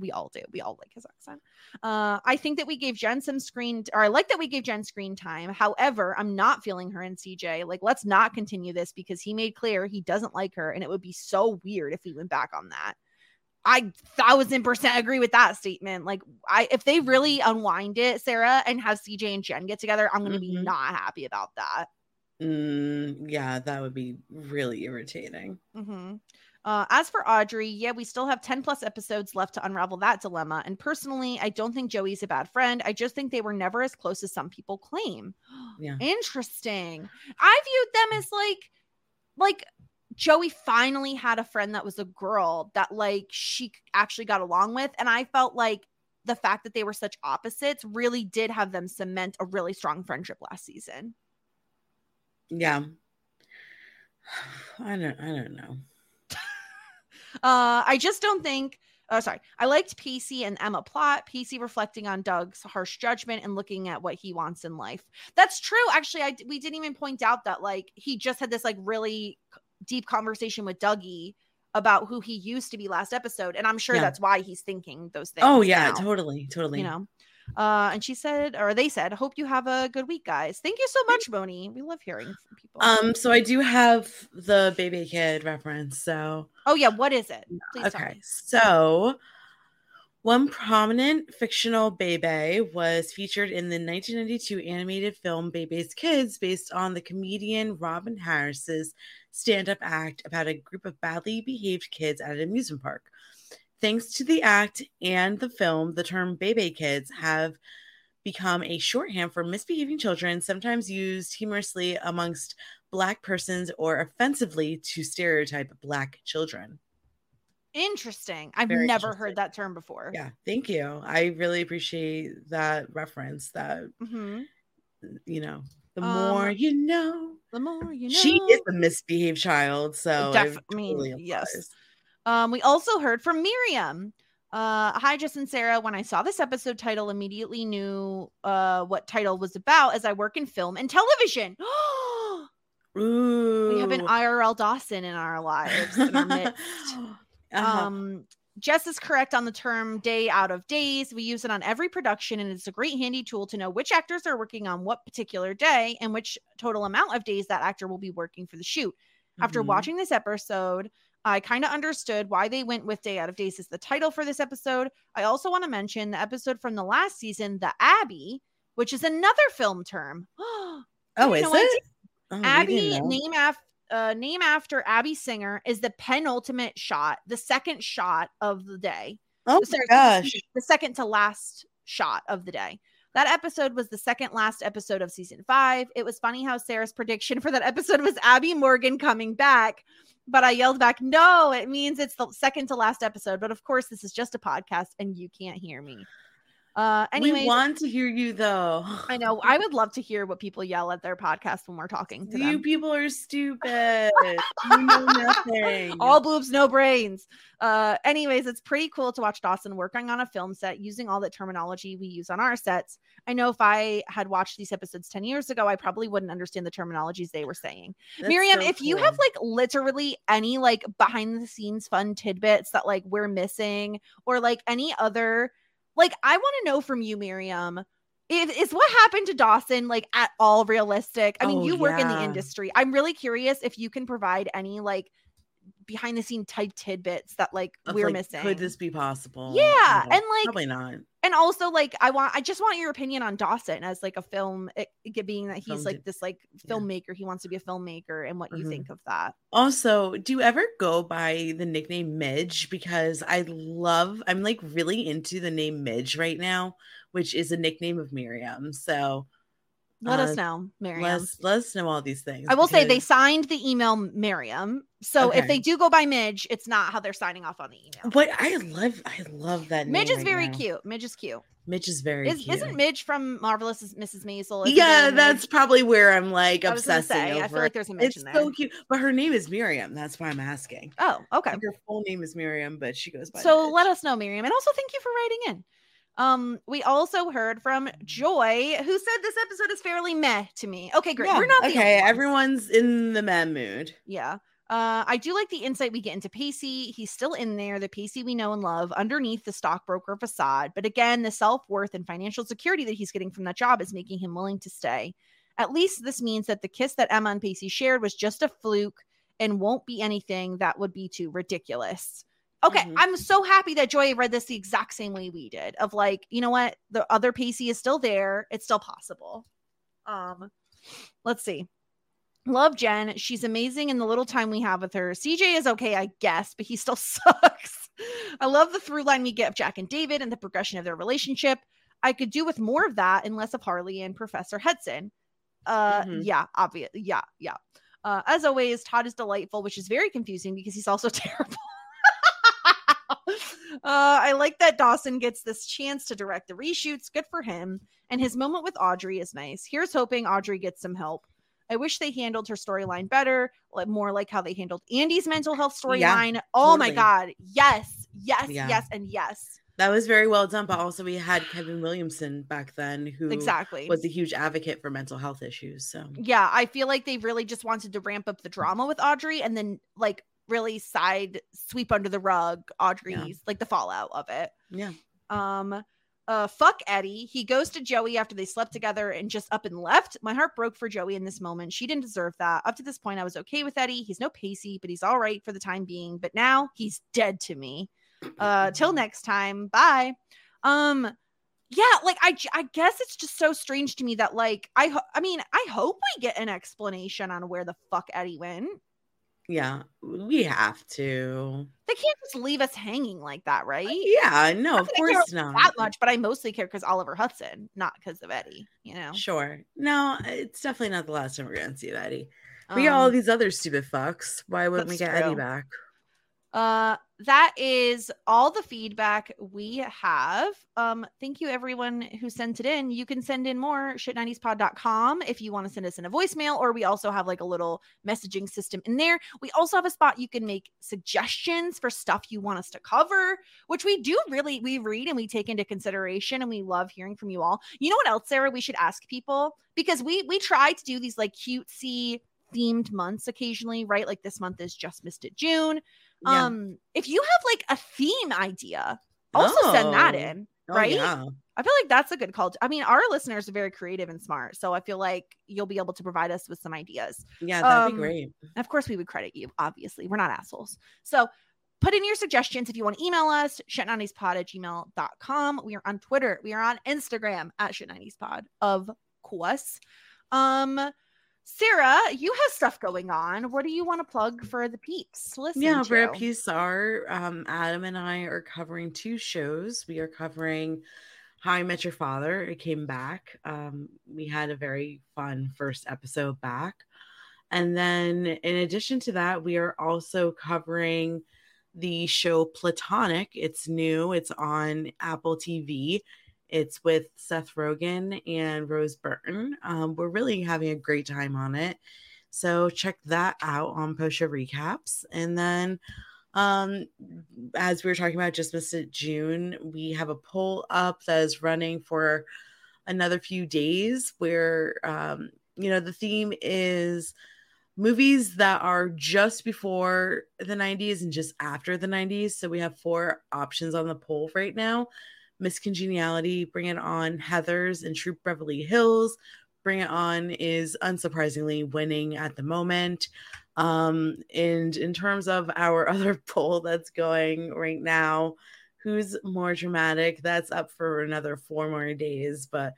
we all do. We all like his accent. Uh, I think that we gave Jen some screen, or I like that we gave Jen screen time. However, I'm not feeling her in CJ. Like, let's not continue this because he made clear he doesn't like her, and it would be so weird if we went back on that. I thousand percent agree with that statement. Like, I if they really unwind it, Sara, and have CJ and Jen get together, I'm gonna be Mhm. not happy about that. mm, yeah, that would be really irritating. hmm Uh, as for Audrey, yeah, we still have 10 plus episodes left to unravel that dilemma. And personally, I don't think Joey's a bad friend. I just think they were never as close as some people claim. Yeah. Interesting. I viewed them as like, like Joey finally had a friend that was a girl that like she actually got along with. And I felt like the fact that they were such opposites really did have them cement a really strong friendship last season. Yeah. I don't I don't know. Uh, I just don't think. Oh, sorry. I liked Pacey and Emma plot. Pacey reflecting on Doug's harsh judgment and looking at what he wants in life. That's true. Actually, I we didn't even point out that like he just had this like really deep conversation with Dougie about who he used to be last episode, and I'm sure Yeah. that's why he's thinking those things. Oh yeah, now, totally, totally. You know. Uh, and she said, or they said, hope you have a good week, guys. Thank you so much, Moni. We love hearing from people. Um, so I do have the baby kid reference. So oh yeah, what is it? Please tell okay, so one prominent fictional Bebe was featured in the 1992 animated film Bebe's Kids, based on the comedian Robin Harris's stand-up act about a group of badly behaved kids at an amusement park. Thanks to the act and the film, the term Bebe Kids have become a shorthand for misbehaving children, sometimes used humorously amongst Black persons or offensively to stereotype Black children. Interesting. I've Very never heard that term before. Yeah, thank you. I really appreciate that reference. That, hmm you know, the Um, more you know. The more you know. She is a misbehaved child, so Def- I mean, totally yes. Um, we also heard from Miriam. Uh, hi, Jess and Sara. When I saw this episode title, immediately knew uh what title was about as I work in film and television. Ooh. we have an IRL Dawson in our lives. In our midst. Uh-huh. Um, Jess is correct on the term day out of days. We use it on every production, and it's a great handy tool to know which actors are working on what particular day and which total amount of days that actor will be working for the shoot. After Mhm. watching this episode, I kind of understood why they went with Day Out of Days as the title for this episode. I also want to mention the episode from the last season, The Abby, which is another film term. oh, is it? Oh, we Abby, name after uh, name after Abby Singer, is the penultimate shot, the second shot of the day. Oh my Sorry, gosh. the second to last shot of the day. That episode was the second last episode of season five. It was funny how Sara's prediction for that episode was Abby Morgan coming back. But I yelled back, no, it means it's the second to last episode. But of course, this is just a podcast and you can't hear me. Uh, anyway, we want to hear you though. I know I would love to hear what people yell at their podcast when we're talking to You them. people are stupid. you know nothing. all boobs, no brains. Uh, anyways, it's pretty cool to watch Dawson working on a film set using all the terminology we use on our sets. I know if I had watched these episodes 10 years ago, I probably wouldn't understand the terminologies they were saying. That's Miriam, so if you have like literally any like behind the scenes fun tidbits that like we're missing or like any other, like I want to know from you, Miriam. Is, is what happened to Dawson like at all realistic? I mean, Oh, you work in the industry. I'm really curious if you can provide any like behind the scene type tidbits that like we're like, missing. Could this be possible? Yeah, No, and, like, probably not. and also like I want I just want your opinion on Dawson as like a film it, it being that he's Film like di- this like yeah. filmmaker he wants to be a filmmaker and what you Mhm. think of that. Also, do you ever go by the nickname Midge? Because I love, I'm like really into the name Midge right now, which is a nickname of Miriam. So Let Uh, us know, Miriam. let us let us know all these things. I will say they signed the email Miriam. So if they do go by Midge, it's not how they're signing off on the email. But I love, I love that. Midge is right very now. cute. Midge is cute. Midge is very Is, cute. Isn't Midge from Marvelous Mrs. Maisel? Yeah, that's Midge? probably where I'm like I obsessing say, over. I feel like there's a Midge it's in there. so cute, but her name is Miriam. That's why I'm asking. Oh, okay. Like, her full name is Miriam, but she goes by. So Midge. let us know, Miriam. And also thank you for writing in. Um, we also heard from Joy, who said this episode is fairly meh to me. Okay, great. Yeah, We're not okay. Everyone's in the mem mood. Yeah. Uh, I do like the insight we get into Pacey. He's still in there, the Pacey we know and love, underneath the stockbroker facade. But again, the self worth and financial security that he's getting from that job is making him willing to stay. At least this means that the kiss that Emma and Pacey shared was just a fluke and won't be anything that would be too ridiculous. Okay, Mhm. I'm so happy that Joy read this the exact same way we did. Of like, you know what, the other Pacey is still there. It's still possible. Um, let's see. Love Jen. She's amazing in the little time we have with her. CJ is okay, I guess, but he still sucks. I love the through line we get of Jack and David and the progression of their relationship. I could do with more of that and less of Harley and Professor Hudson. Uh, Mhm. yeah, obvious. Yeah, yeah. Uh, as always, Todd is delightful, which is very confusing because he's also terrible. uh, I like that Dawson gets this chance to direct the reshoots. Good for him. And his moment with Audrey is nice. Here's hoping Audrey gets some help. I wish they handled her storyline better, like more like how they handled Andy's mental health Yeah, storyline. oh my god. Yes, yes, Yeah. yes, and yes. That was very well done. But also, we had Kevin Williamson back then, who Exactly. was a huge advocate for mental health issues. So yeah, I feel like they really just wanted to ramp up the drama with Audrey and then like really side sweep under the rug Audrey's like the fallout of it. yeah, Um uh, fuck Eddie. He goes to Joey after they slept together and just up and left. My heart broke for Joey in this moment. She didn't deserve that. Up to this point, I was okay with Eddie. He's no Pacey, but he's all right for the time being. But now he's dead to me. Uh, till next time. Bye. Um, yeah, like I, I guess it's just so strange to me that like I, ho- I mean, I hope we get an explanation on where the fuck Eddie went. Yeah, we have to. They can't just leave us hanging like that, right? Yeah, no, of that I care course not. That much, but I mostly care because Oliver Hudson, not because of Eddie. You know, Sure. No, it's definitely not the last time we're gonna see Eddie. We got all Um, these other stupid fucks. Why wouldn't we get Eddie back? Uh, that is all the feedback we have. Um, thank you everyone who sent it in. You can send in more shit90spod.com if you want to send us in a voicemail, or we also have like a little messaging system in there. We also have a spot you can make suggestions for stuff you want us to cover, which we do really we read and we take into consideration, and we love hearing from you all. You know what else, Sara? We should ask people because we we try to do these like cutesy themed months occasionally, right? Like this month is just missed it June. Yeah. Um, if you have like a theme idea, also send that Oh. in, Oh, right? yeah. I feel like that's a good call. to- I mean, our listeners are very creative and smart, so I feel like you'll be able to provide us with some ideas. Yeah, that'd Um, be great. And of course, we would credit you. Obviously, we're not assholes. So put in your suggestions if you want to email us, shit90spod at gmail.com. We are on Twitter. We are on Instagram at shit90spod, of course. Um, Sara, you have stuff going on. What do you want to plug for the peeps? to Listen Yeah, to? for a PSR, um, Adam and I are covering two shows. We are covering How I Met Your Father. It came back. Um, we had a very fun first episode back. And then, in addition to that, we are also covering the show Platonic. It's new, it's on Apple TV. It's with Seth Rogen and Rose Byrne. Um, we're really having a great time on it. So check that out on post show recaps. And then um as we were talking about just missed it June, we have a poll up that is running for another few days where um you know the theme is movies that are just before the 90s and just after the 90s. So we have four options on the poll right now. Miss Congeniality, Bring It On, Heathers, and Troop Beverly Hills. Bring It On is unsurprisingly winning at the moment. Um, and in terms of our other poll that's going right now, who's more dramatic? That's up for another four more days. But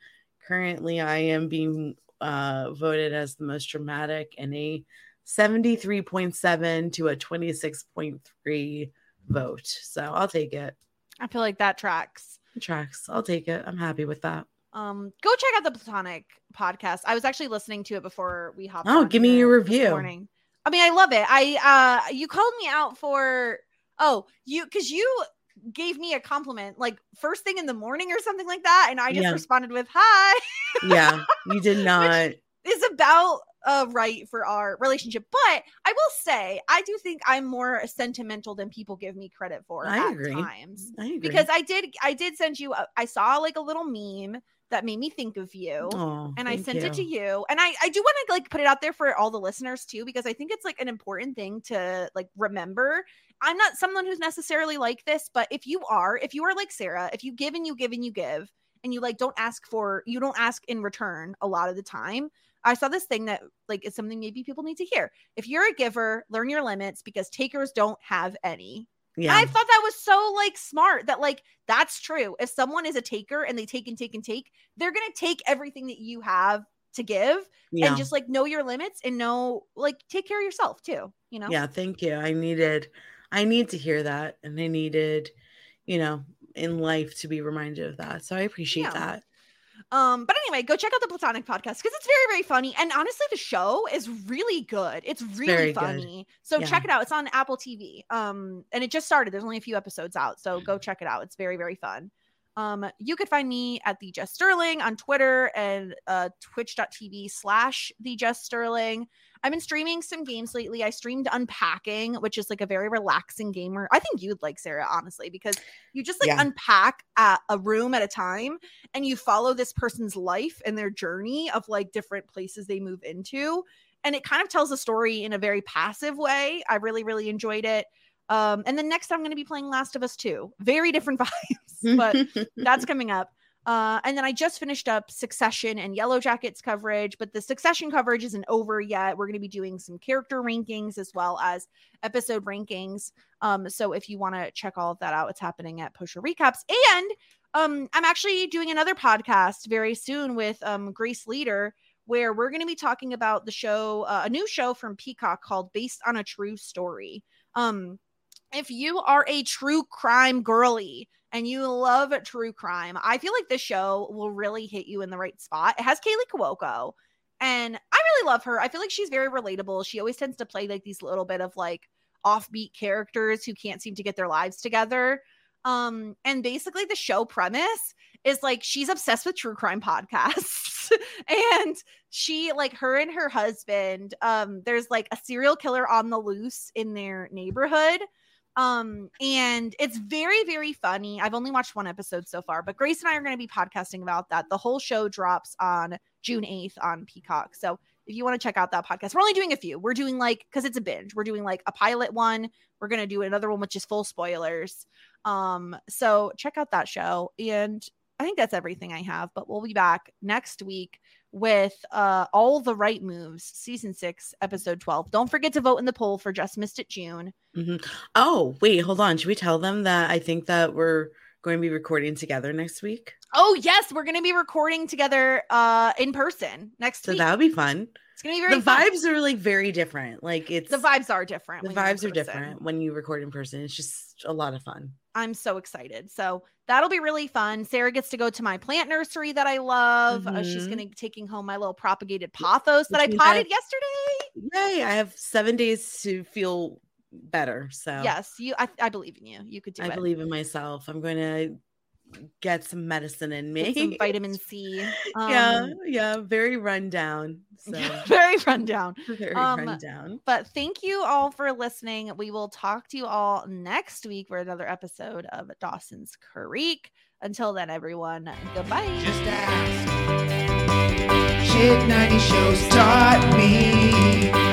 currently, I am being uh, voted as the most dramatic in a 73.7 to a 26.3 vote. So I'll take it. I feel like that tracks. Tracks. I'll take it. I'm happy with that. Um, go check out the Platonic podcast. I was actually listening to it before we hopped. Oh, give me your review. morning. I mean, I love it. I uh, you called me out for oh you because you gave me a compliment like first thing in the morning or something like that, and I just Yeah. responded with hi. Yeah, you did not. is about uh right for our relationship. But I will say, I do think I'm more sentimental than people give me credit for I at agree. times. I agree. Because I did I did send you a, I saw like a little meme that made me think of you. oh, and I sent it to you. you. And I I do want to like put it out there for all the listeners too because I think it's like an important thing to like remember. I'm not someone who's necessarily like this, but if you are, if you are like Sara, if you give and you give and you give and you like don't ask for you don't ask in return a lot of the time. I saw this thing that like is something maybe people need to hear. If you're a giver, learn your limits because takers don't have any. Yeah, I thought that was so like smart that like that's true. If someone is a taker and they take and take and take, they're gonna take everything that you have to give yeah, and just like know your limits and know like take care of yourself too. You know? yeah. Thank you. I needed, I need to hear that, and I needed, you know, in life to be reminded of that. So I appreciate Yeah. that. Um, but anyway, go check out the Platonic podcast because it's very, very funny. And honestly, the show is really good. It's really very good. funny. So Yeah. check it out. It's on Apple TV. Um, and it just started. There's only a few episodes out. So go check it out. It's very, very fun. Um, you could find me at the Jess Sterling on Twitter and uh twitch.tv slash the Jess Sterling. I've been streaming some games lately. I streamed Unpacking, which is like a very relaxing gamer. I think you'd like Sara, honestly, because you just like Yeah. unpack a room at a time and you follow this person's life and their journey of like different places they move into and it kind of tells a story in a very passive way i really really enjoyed it um and then next i'm going to be playing last of us 2 very different vibes but that's coming up. Uh, and then I just finished up Succession and Yellowjackets coverage, but the Succession coverage isn't over yet. We're going to be doing some character rankings as well as episode rankings. Um, so if you want to check all of that out, it's happening at Post Show Recaps. And um, I'm actually doing another podcast very soon with um, Grace Leader, where we're going to be talking about the show, uh, a new show from Peacock called Based on a True Story. Um, if you are a true crime girly and you love true crime, I feel like this show will really hit you in the right spot. It has Kaley Cuoco, and I really love her. I feel like she's very relatable. She always tends to play like these little bit of like offbeat characters who can't seem to get their lives together. Um, and basically the show premise is like she's obsessed with true crime podcasts. and she like her and her husband, um, there's like a serial killer on the loose in their neighborhood um, and it's very, very funny. I've only watched one episode so far, but Grace and I are going to be podcasting about that. The whole show drops on June 8th on Peacock. So if you want to check out that podcast, we're only doing a few. We're doing like, because it's a binge, we're doing like a pilot one. We're going to do another one which is full spoilers. Um, so check out that show. And I think that's everything I have, but we'll be back next week with uh all the right moves season 6 episode 12 don't forget to vote in the poll for just missed it june. Mm-hmm. oh wait hold on. Should we tell them that i think that we're going to be recording together next week? Oh yes we're going to be recording together uh in person next so week. that would be fun. It's gonna be very the fun. vibes are like very different. Like it's the vibes are different the when you're in vibes are different when you record in person. It's just a lot of fun. I'm so excited. So that'll be really fun. Sara gets to go to my plant nursery that I love. Uh, she's Mhm. going to be taking home my little propagated pothos that I potted yesterday. yay i have seven days to feel better so Yes, you. I, I believe in you. You could do it. i it. believe in myself i'm going to get some medicine in me Get some vitamin C. yeah Um, yeah very run down so very rundown. very Um, run down But thank you all for listening. We will talk to you all next week for another episode of Dawson's Creek. Until then, everyone, goodbye. Just ask. Shit 90 shows taught me.